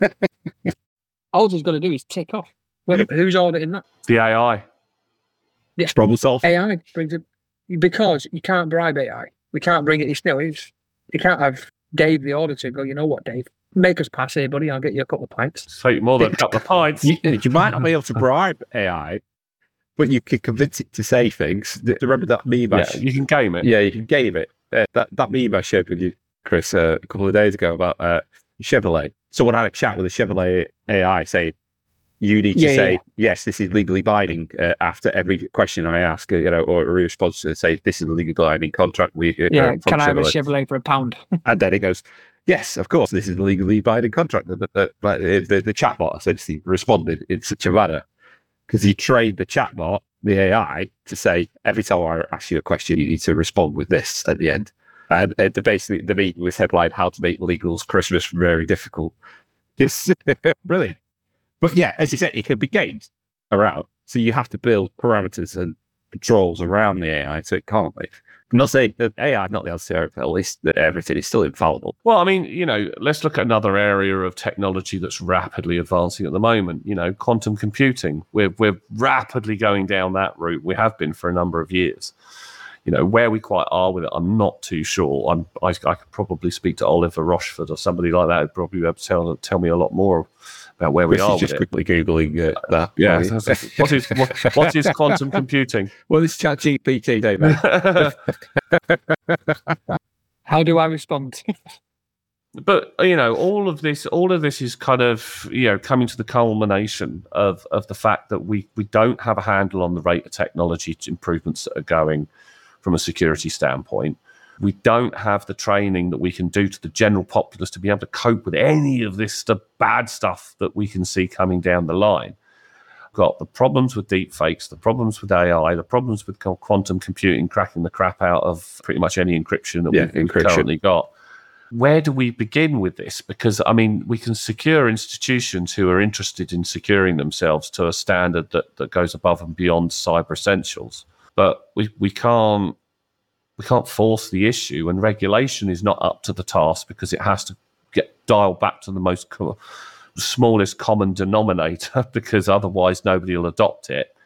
Speaker 4: all he's got to do is tick off. Well, who's auditing that?
Speaker 1: The AI.
Speaker 3: Yeah. Problem solved.
Speaker 4: AI brings it because you can't bribe AI. We can't bring it. It's still is. You can't have Dave the auditor go. You know what, Dave? Make us pass here, buddy. I'll get you a couple of pints.
Speaker 1: Take more than a couple of pints.
Speaker 3: You, you might not be able to bribe AI, but you can convince it to say things. Remember that meme?
Speaker 1: Yeah, you can game it.
Speaker 3: Yeah, you can game it. Uh, that that meme I shared with you, Chris, uh, a couple of days ago about uh, Chevrolet. Someone had a chat with a Chevrolet AI saying, you need to yeah, say, yeah. yes, this is legally binding uh, after every question I ask, uh, you know, or a response to say, this is a legally binding contract. We,
Speaker 4: uh, yeah, can I have a Chevrolet for a pound?
Speaker 3: and then it goes, yes, of course, this is a legally binding contract. The, the, the, the chatbot essentially responded in such a manner because he trained the chatbot, the AI, to say, every time I ask you a question, you need to respond with this at the end. And the basically the meeting was headlined "How to Make Legals Christmas Very Difficult." It's brilliant, but yeah, as you said, it can be gamed around. So you have to build parameters and controls around the AI so it can't live. I'm not saying that AI not the answer, at least that everything is still infallible.
Speaker 1: Well, I mean, you know, let's look at another area of technology that's rapidly advancing at the moment. You know, quantum computing. We're we're rapidly going down that route. We have been for a number of years. You know, where we quite are with it, I'm not too sure. I'm I, I could probably speak to Oliver Rochford or somebody like that. Who'd probably be able to tell tell me a lot more about where we
Speaker 3: This
Speaker 1: are.
Speaker 3: is just
Speaker 1: with it.
Speaker 3: quickly googling uh, that.
Speaker 1: Yeah,
Speaker 3: for you.
Speaker 1: that's- that's- what is what, what is quantum computing?
Speaker 3: well, it's chat GPT, David.
Speaker 4: How do I respond?
Speaker 1: but you know all of this all of this is kind of you know coming to the culmination of of the fact that we we don't have a handle on the rate of technology improvements that are going from a security standpoint we don't have the training that we can do to the general populace to be able to cope with any of this the bad stuff that we can see coming down the line got the problems with deep fakes the problems with ai the problems with quantum computing cracking the crap out of pretty much any encryption that
Speaker 3: Yeah,
Speaker 1: we've, we've
Speaker 3: encryption.
Speaker 1: currently got where do we begin with this? Because I mean, we can secure institutions who are interested in securing themselves to a standard that, that goes above and beyond cyber essentials, but we, we can't we can't force the issue, and regulation is not up to the task because it has to get dialed back to the most co- smallest common denominator because otherwise nobody will adopt it,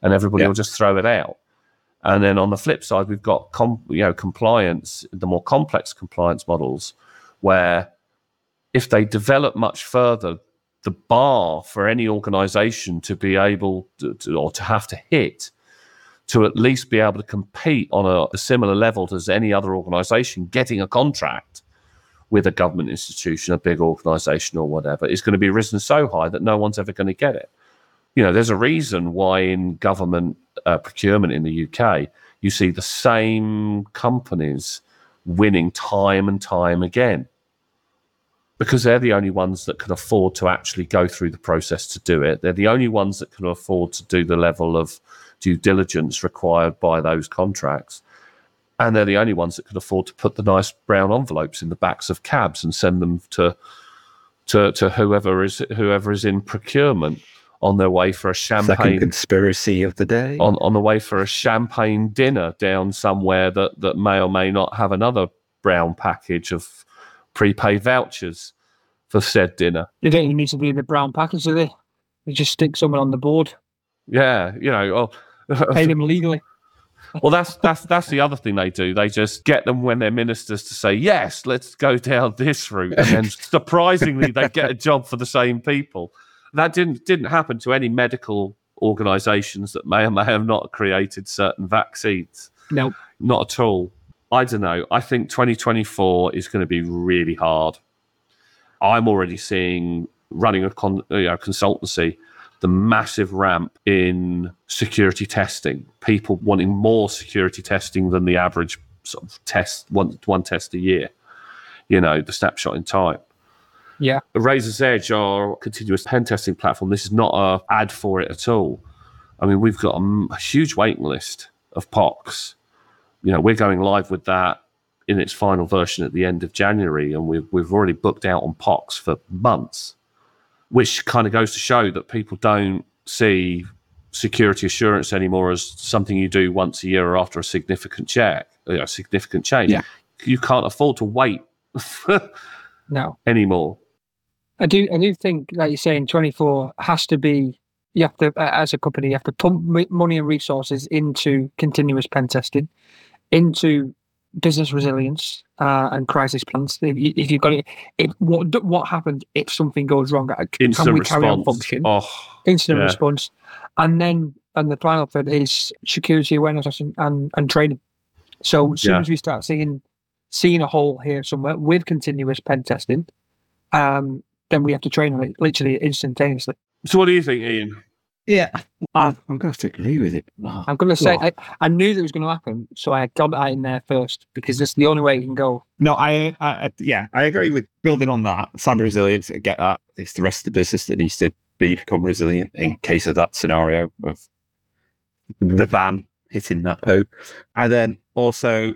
Speaker 1: and everybody
Speaker 3: Yeah.
Speaker 1: will just throw it out. And then on the flip side, we've got com- you know compliance, the more complex compliance models, where if they develop much further, the bar for any organisation to be able to, to or to have to hit to at least be able to compete on a, a similar level to any other organisation getting a contract with a government institution, a big organisation or whatever, is going to be risen so high that no one's ever going to get it you know, there's a reason why in government uh, procurement in the UK, you see the same companies winning time and time again because they're the only ones that can afford to actually go through the process to do it. They're the only ones that can afford to do the level of due diligence required by those contracts. And they're the only ones that can afford to put the nice brown envelopes in the backs of cabs and send them to to, to whoever is whoever is in procurement on their way for a
Speaker 3: Second
Speaker 1: champagne
Speaker 3: conspiracy of the day.
Speaker 1: on, on the way for a champagne dinner down somewhere that, that may or may not have another brown package of prepaid vouchers for said dinner.
Speaker 4: They don't even need to be in the brown package, do they? They just stick someone on the board,
Speaker 1: Yeah, you know, oh,
Speaker 4: pay them legally.
Speaker 1: well that's that's that's the other thing they do. They just get them when they're ministers to say, Yes, let's go down this route. And then surprisingly they get a job for the same people. That didn't didn't happen to any medical organizations that may or may have not created certain vaccines.
Speaker 4: No,
Speaker 1: Not at all. I don't know. I think 2024 is going to be really hard. I'm already seeing running a con, you know, consultancy, the massive ramp in security testing. People wanting more security testing than the average sort of test one one test a year. You know, the snapshot in time.
Speaker 4: yeah,
Speaker 1: Razor's Edge, our continuous pen testing platform, this is not a ad for it at all. I mean, we've got a huge waiting list of POCs. You know, we're going live with that in its final version at the end of January, and we've we've already booked out on POCs for months, which kind of goes to show that people don't see security assurance anymore as something you do once a year or after a significant check, you know, significant change.
Speaker 3: Yeah.
Speaker 1: You can't afford to wait
Speaker 4: no.
Speaker 1: anymore.
Speaker 4: I do. I do think, like you're saying, 24 has to be. You have to, as a company, you have to pump money and resources into continuous pen testing, into business resilience uh, and crisis plans. If, you, if you've got it, if, what what happens if something goes wrong? Uh, Can
Speaker 1: Instant
Speaker 4: we carry on
Speaker 1: response.
Speaker 4: function?
Speaker 1: Oh,
Speaker 4: Instant
Speaker 1: yeah.
Speaker 4: response, and then and the final third is security awareness and and, and training. So as soon
Speaker 1: Yeah.
Speaker 4: as we start seeing seeing a hole here somewhere with continuous pen testing, um, then we have to train on it literally instantaneously.
Speaker 1: So what do you think, Iain?
Speaker 3: Yeah, I'm going to have to agree with it.
Speaker 4: I'm going to say
Speaker 3: Oh.
Speaker 4: I, I knew that was going to happen, so I got that in there first because that's the only way you can go.
Speaker 3: No, I, I, I- yeah, I agree with building on that. Cyber resilience, I get that. It's the rest of the business that needs to be become resilient in case of that scenario of the van hitting that hope. And then also,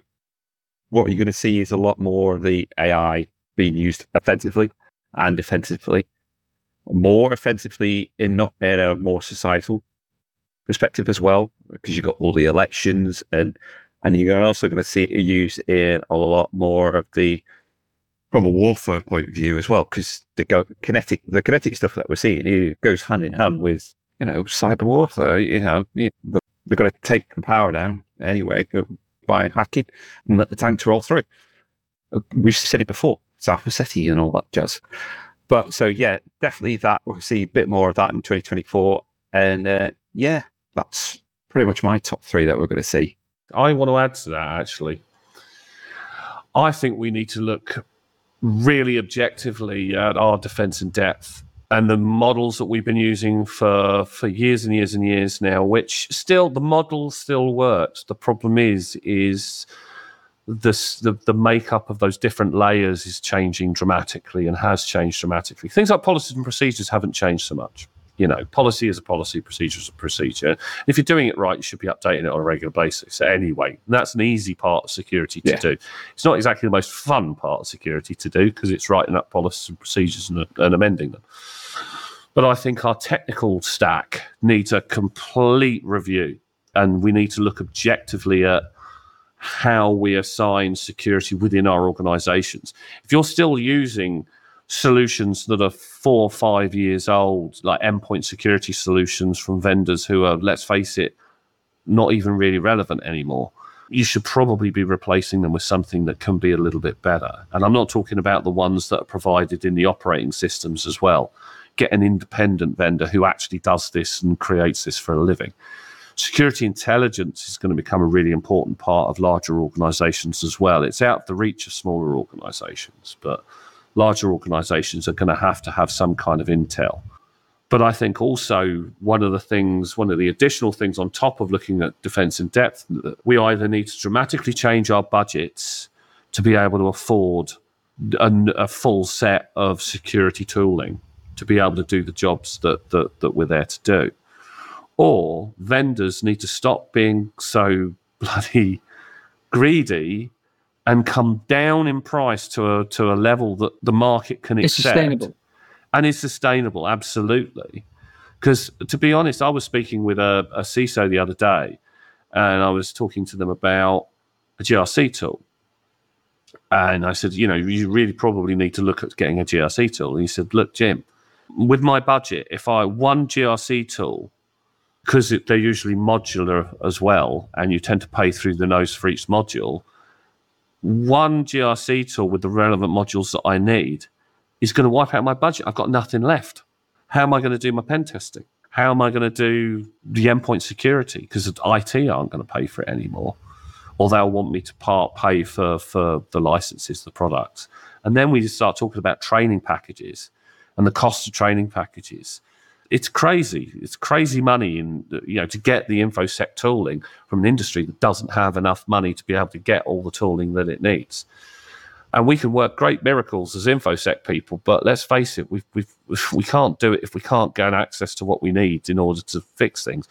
Speaker 3: what you're going to see is a lot more of the AI being used offensively and defensively. More offensively in not in a more societal perspective as well, because you've got all the elections and and you're also going to see it used in a lot more of the from a warfare point of view as well, because the go, kinetic the kinetic stuff that we're seeing it goes hand in hand with you know cyber warfare. You know, they're going to take the power down anyway by hacking and let the tanks roll through. We've said it before, South Ossetia and all that jazz. But so yeah, definitely that we'll see a bit more of that in 2024. And uh, yeah, that's pretty much my top three that we're going to see.
Speaker 1: I want to add to that actually. I think we need to look really objectively at our defense in depth and the models that we've been using for for years and years and years now which still the model still works the problem is is this the, the makeup of those different layers is changing dramatically and has changed dramatically things like policies and procedures haven't changed so much you know, policy is a policy, procedure is a procedure. And if you're doing it right, you should be updating it on a regular basis anyway. That's an easy part of security to yeah. do. It's not exactly the most fun part of security to do because it's writing up policies and procedures and, and amending them. But I think our technical stack needs a complete review, and we need to look objectively at how we assign security within our organizations. If you're still using solutions that are four or five years old, like endpoint security solutions from vendors who are, let's face it, not even really relevant anymore. You should probably be replacing them with something that can be a little bit better. And I'm not talking about the ones that are provided in the operating systems as well. Get an independent vendor who actually does this and creates this for a living. Security intelligence is going to become a really important part of larger organizations as well. It's out of the reach of smaller organizations, but larger organizations are going to have to have some kind of intel. But I think also one of the things, one of the additional things on top of looking at defense in depth, we either need to dramatically change our budgets to be able to afford a, a full set of security tooling to be able to do the jobs that, that, that we're there to do. Or vendors need to stop being so bloody greedy and come down in price to a to a level that the market can
Speaker 4: it's
Speaker 1: accept.
Speaker 4: Sustainable.
Speaker 1: And is sustainable, absolutely. Because to be honest, I was speaking with a, a CISO the other day, and I was talking to them about a GRC tool. And I said, you know, you really probably need to look at getting a GRC tool. And he said, look, Jim, with my budget, if I one GRC tool, because they're usually modular as well, and you tend to pay through the nose for each module, one GRC tool with the relevant modules that I need is going to wipe out my budget. I've got nothing left. How am I going to do my pen testing? How am I going to do the endpoint security? Because IT aren't going to pay for it anymore, or they'll want me to part pay for for the licenses, the products, and then we start talking about training packages and the cost of training packages it's crazy. It's crazy money, in you know, to get the infosec tooling from an industry that doesn't have enough money to be able to get all the tooling that it needs. And we can work great miracles as infosec people, but let's face it, we we we can't do it if we can't gain access to what we need in order to fix things.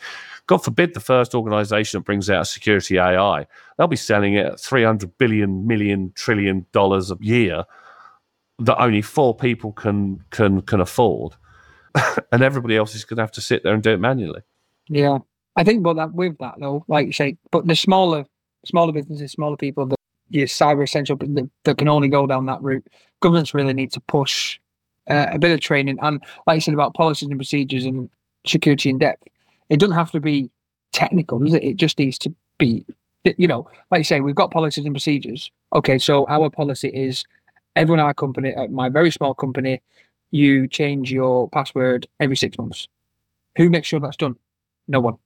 Speaker 1: God forbid the first organization that brings out security AI, they'll be selling it at 300 billion, million, trillion dollars a year that only four people can can can afford and everybody else is going to have to sit there and do it manually.
Speaker 4: Yeah, I think, that with that though, like you say, but the smaller, smaller businesses, smaller people that your cyber essential that, that can only go down that route, governments really need to push uh, a bit of training and, like you said about policies and procedures and security in depth. It doesn't have to be technical, does it? It just needs to be, you know, like you say, we've got policies and procedures. Okay, so our policy is everyone in our company, at my very small company, you change your password every six months. Who makes sure that's done? No one.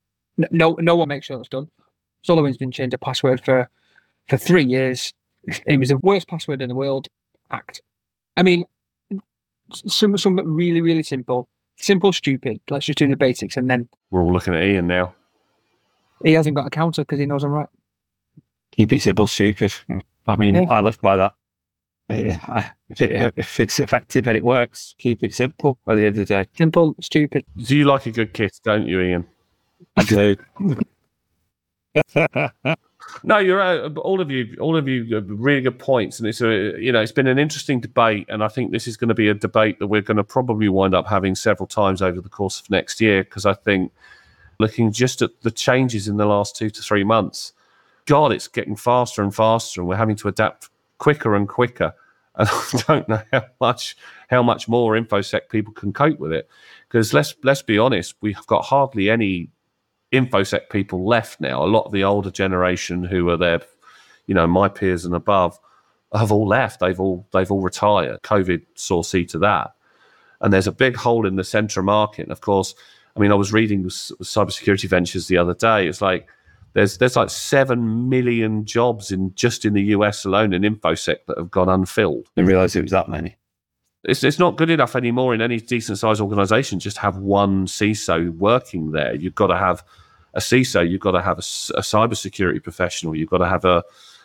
Speaker 4: No, no one makes sure that's done. SolarWinds been changed a password for for three years. It was the worst password in the world. Act. I mean, some some really, really simple, simple, stupid. Let's just do the basics, and then
Speaker 1: we're all looking at Iain now.
Speaker 4: He hasn't got a counter because he knows I'm right.
Speaker 3: Keep it simple, stupid. I mean, yeah. I live by that if, it, if it's effective and it works, keep it simple at the end of the day.
Speaker 4: Simple, stupid.
Speaker 1: Do you like a good kiss, don't you, Iain?
Speaker 3: I do.
Speaker 1: no, you're right. All of you, all of you, have really good points, and it's a you know it's been an interesting debate, and I think this is going to be a debate that we're going to probably wind up having several times over the course of next year because I think looking just at the changes in the last two to three months. God, it's getting faster and faster, and we're having to adapt quicker and quicker. And I don't know how much how much more infosec people can cope with it. Because let's let's be honest, we've got hardly any infosec people left now. A lot of the older generation who are there, you know, my peers and above, have all left. They've all they've all retired. COVID saw see to that, and there's a big hole in the centre market. And of course, I mean, I was reading cybersecurity ventures the other day. It's like there's there's like seven million jobs in just in the US alone in infosec that have gone unfilled.
Speaker 3: Didn't realize it was that many.
Speaker 1: It's it's not good enough anymore in any decent sized organisation just have one CISO working there. You've got to have a CISO. You've got to have a, a cybersecurity professional. You've got to have a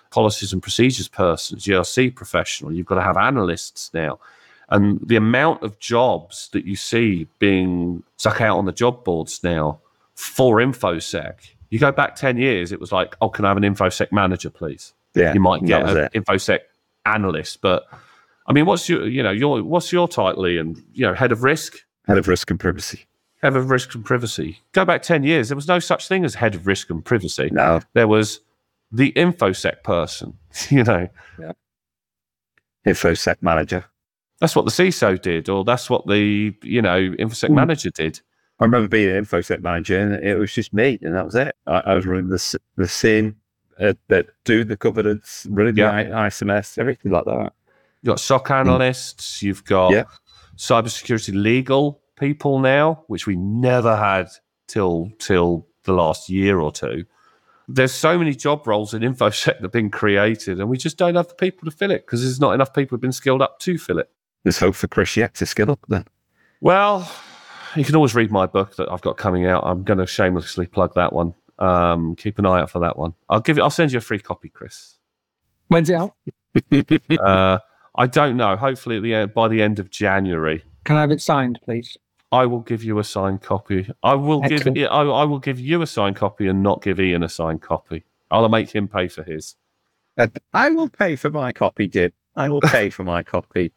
Speaker 1: policies and procedures person, GRC professional. You've got to have analysts now. And the amount of jobs that you see being stuck out on the job boards now for InfoSec, you go back 10 years, it was like, oh, can I have an InfoSec manager, please?
Speaker 3: Yeah.
Speaker 1: You might get an InfoSec analyst. But I mean, what's your, you know, your, what's your title, And You know, head of risk?
Speaker 3: Head of risk and privacy.
Speaker 1: Head of risk and privacy. Go back 10 years, there was no such thing as head of risk and privacy.
Speaker 3: No.
Speaker 1: There was the infosec person, you know.
Speaker 3: Yeah. Infosec manager.
Speaker 1: That's what the CISO did, or that's what the you know infosec mm. manager did.
Speaker 3: I remember being an infosec manager, and it was just me, and that was it. I, I was running the the scene uh, that do the governance, running yeah. the ISMS, everything like that.
Speaker 1: You've got SOC hmm. analysts, mm. you've got yeah. cybersecurity legal people now, which we never had till till the last year or two there's so many job roles in infosec that have been created, and we just don't have the people to fill it because there's not enough people who've been skilled up to fill it.
Speaker 3: There's hope for Chris yet to skill up then.
Speaker 1: Well, you can always read my book that I've got coming out. I'm going to shamelessly plug that one. Um, keep an eye out for that one. I'll give you. I'll send you a free copy, Chris.
Speaker 4: When's it out?
Speaker 1: uh, I don't know. Hopefully, at the end, by the end of January.
Speaker 4: Can I have it signed, please?
Speaker 1: I will give you a signed copy. I will Excellent. give I, I will give you a signed copy and not give Iain a signed copy. I'll make him pay for his.
Speaker 3: I will pay for my copy, Jim. I will pay for my copy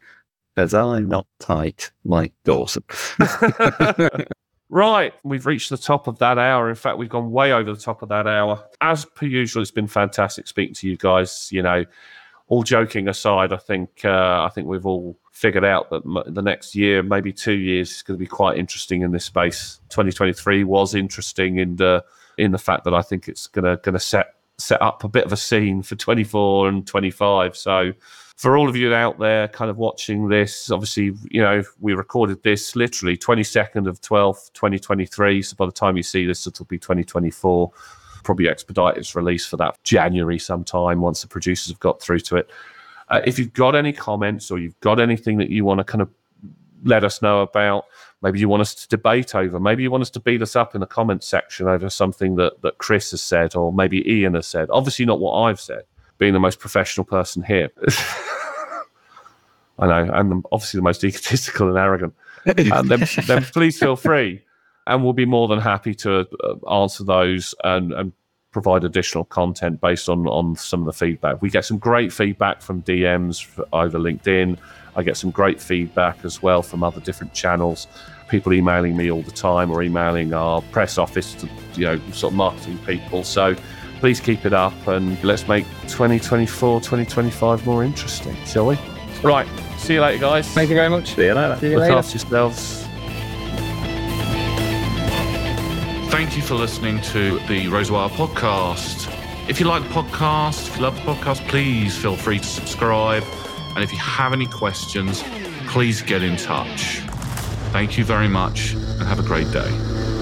Speaker 3: because I'm not tight like Dawson.
Speaker 1: right, we've reached the top of that hour. In fact, we've gone way over the top of that hour. As per usual, it's been fantastic speaking to you guys. You know, all joking aside, I think uh, I think we've all figured out that m- the next year, maybe two years, is going to be quite interesting in this space. 2023 was interesting in the in the fact that I think it's going to going to set set up a bit of a scene for 24 and 25. So for all of you out there kind of watching this, obviously, you know, we recorded this literally 22nd of 12th, 2023. So by the time you see this, it'll be 2024 probably expedite its release for that January sometime once the producers have got through to it. Uh, if you've got any comments or you've got anything that you want to kind of let us know about, maybe you want us to debate over, maybe you want us to beat us up in the comments section over something that, that Chris has said or maybe Iain has said. Obviously, not what I've said, being the most professional person here. I know, and obviously the most egotistical and arrogant. And then, then please feel free and we'll be more than happy to uh, answer those and, and provide additional content based on on some of the feedback. We get some great feedback from DMs over LinkedIn. I get some great feedback as well from other different channels. People emailing me all the time or emailing our press office to you know sort of marketing people. So please keep it up and let's make 2024 2025 more interesting, shall we? Right. See you later, guys.
Speaker 4: Thank you very much.
Speaker 3: See you later.
Speaker 4: See you
Speaker 1: Look
Speaker 4: later.
Speaker 1: after yourselves.
Speaker 2: Thank you for listening to the Razorwire podcast. If you like the podcast, if you love the podcast, please feel free to subscribe. And if you have any questions, please get in touch. Thank you very much and have a great day.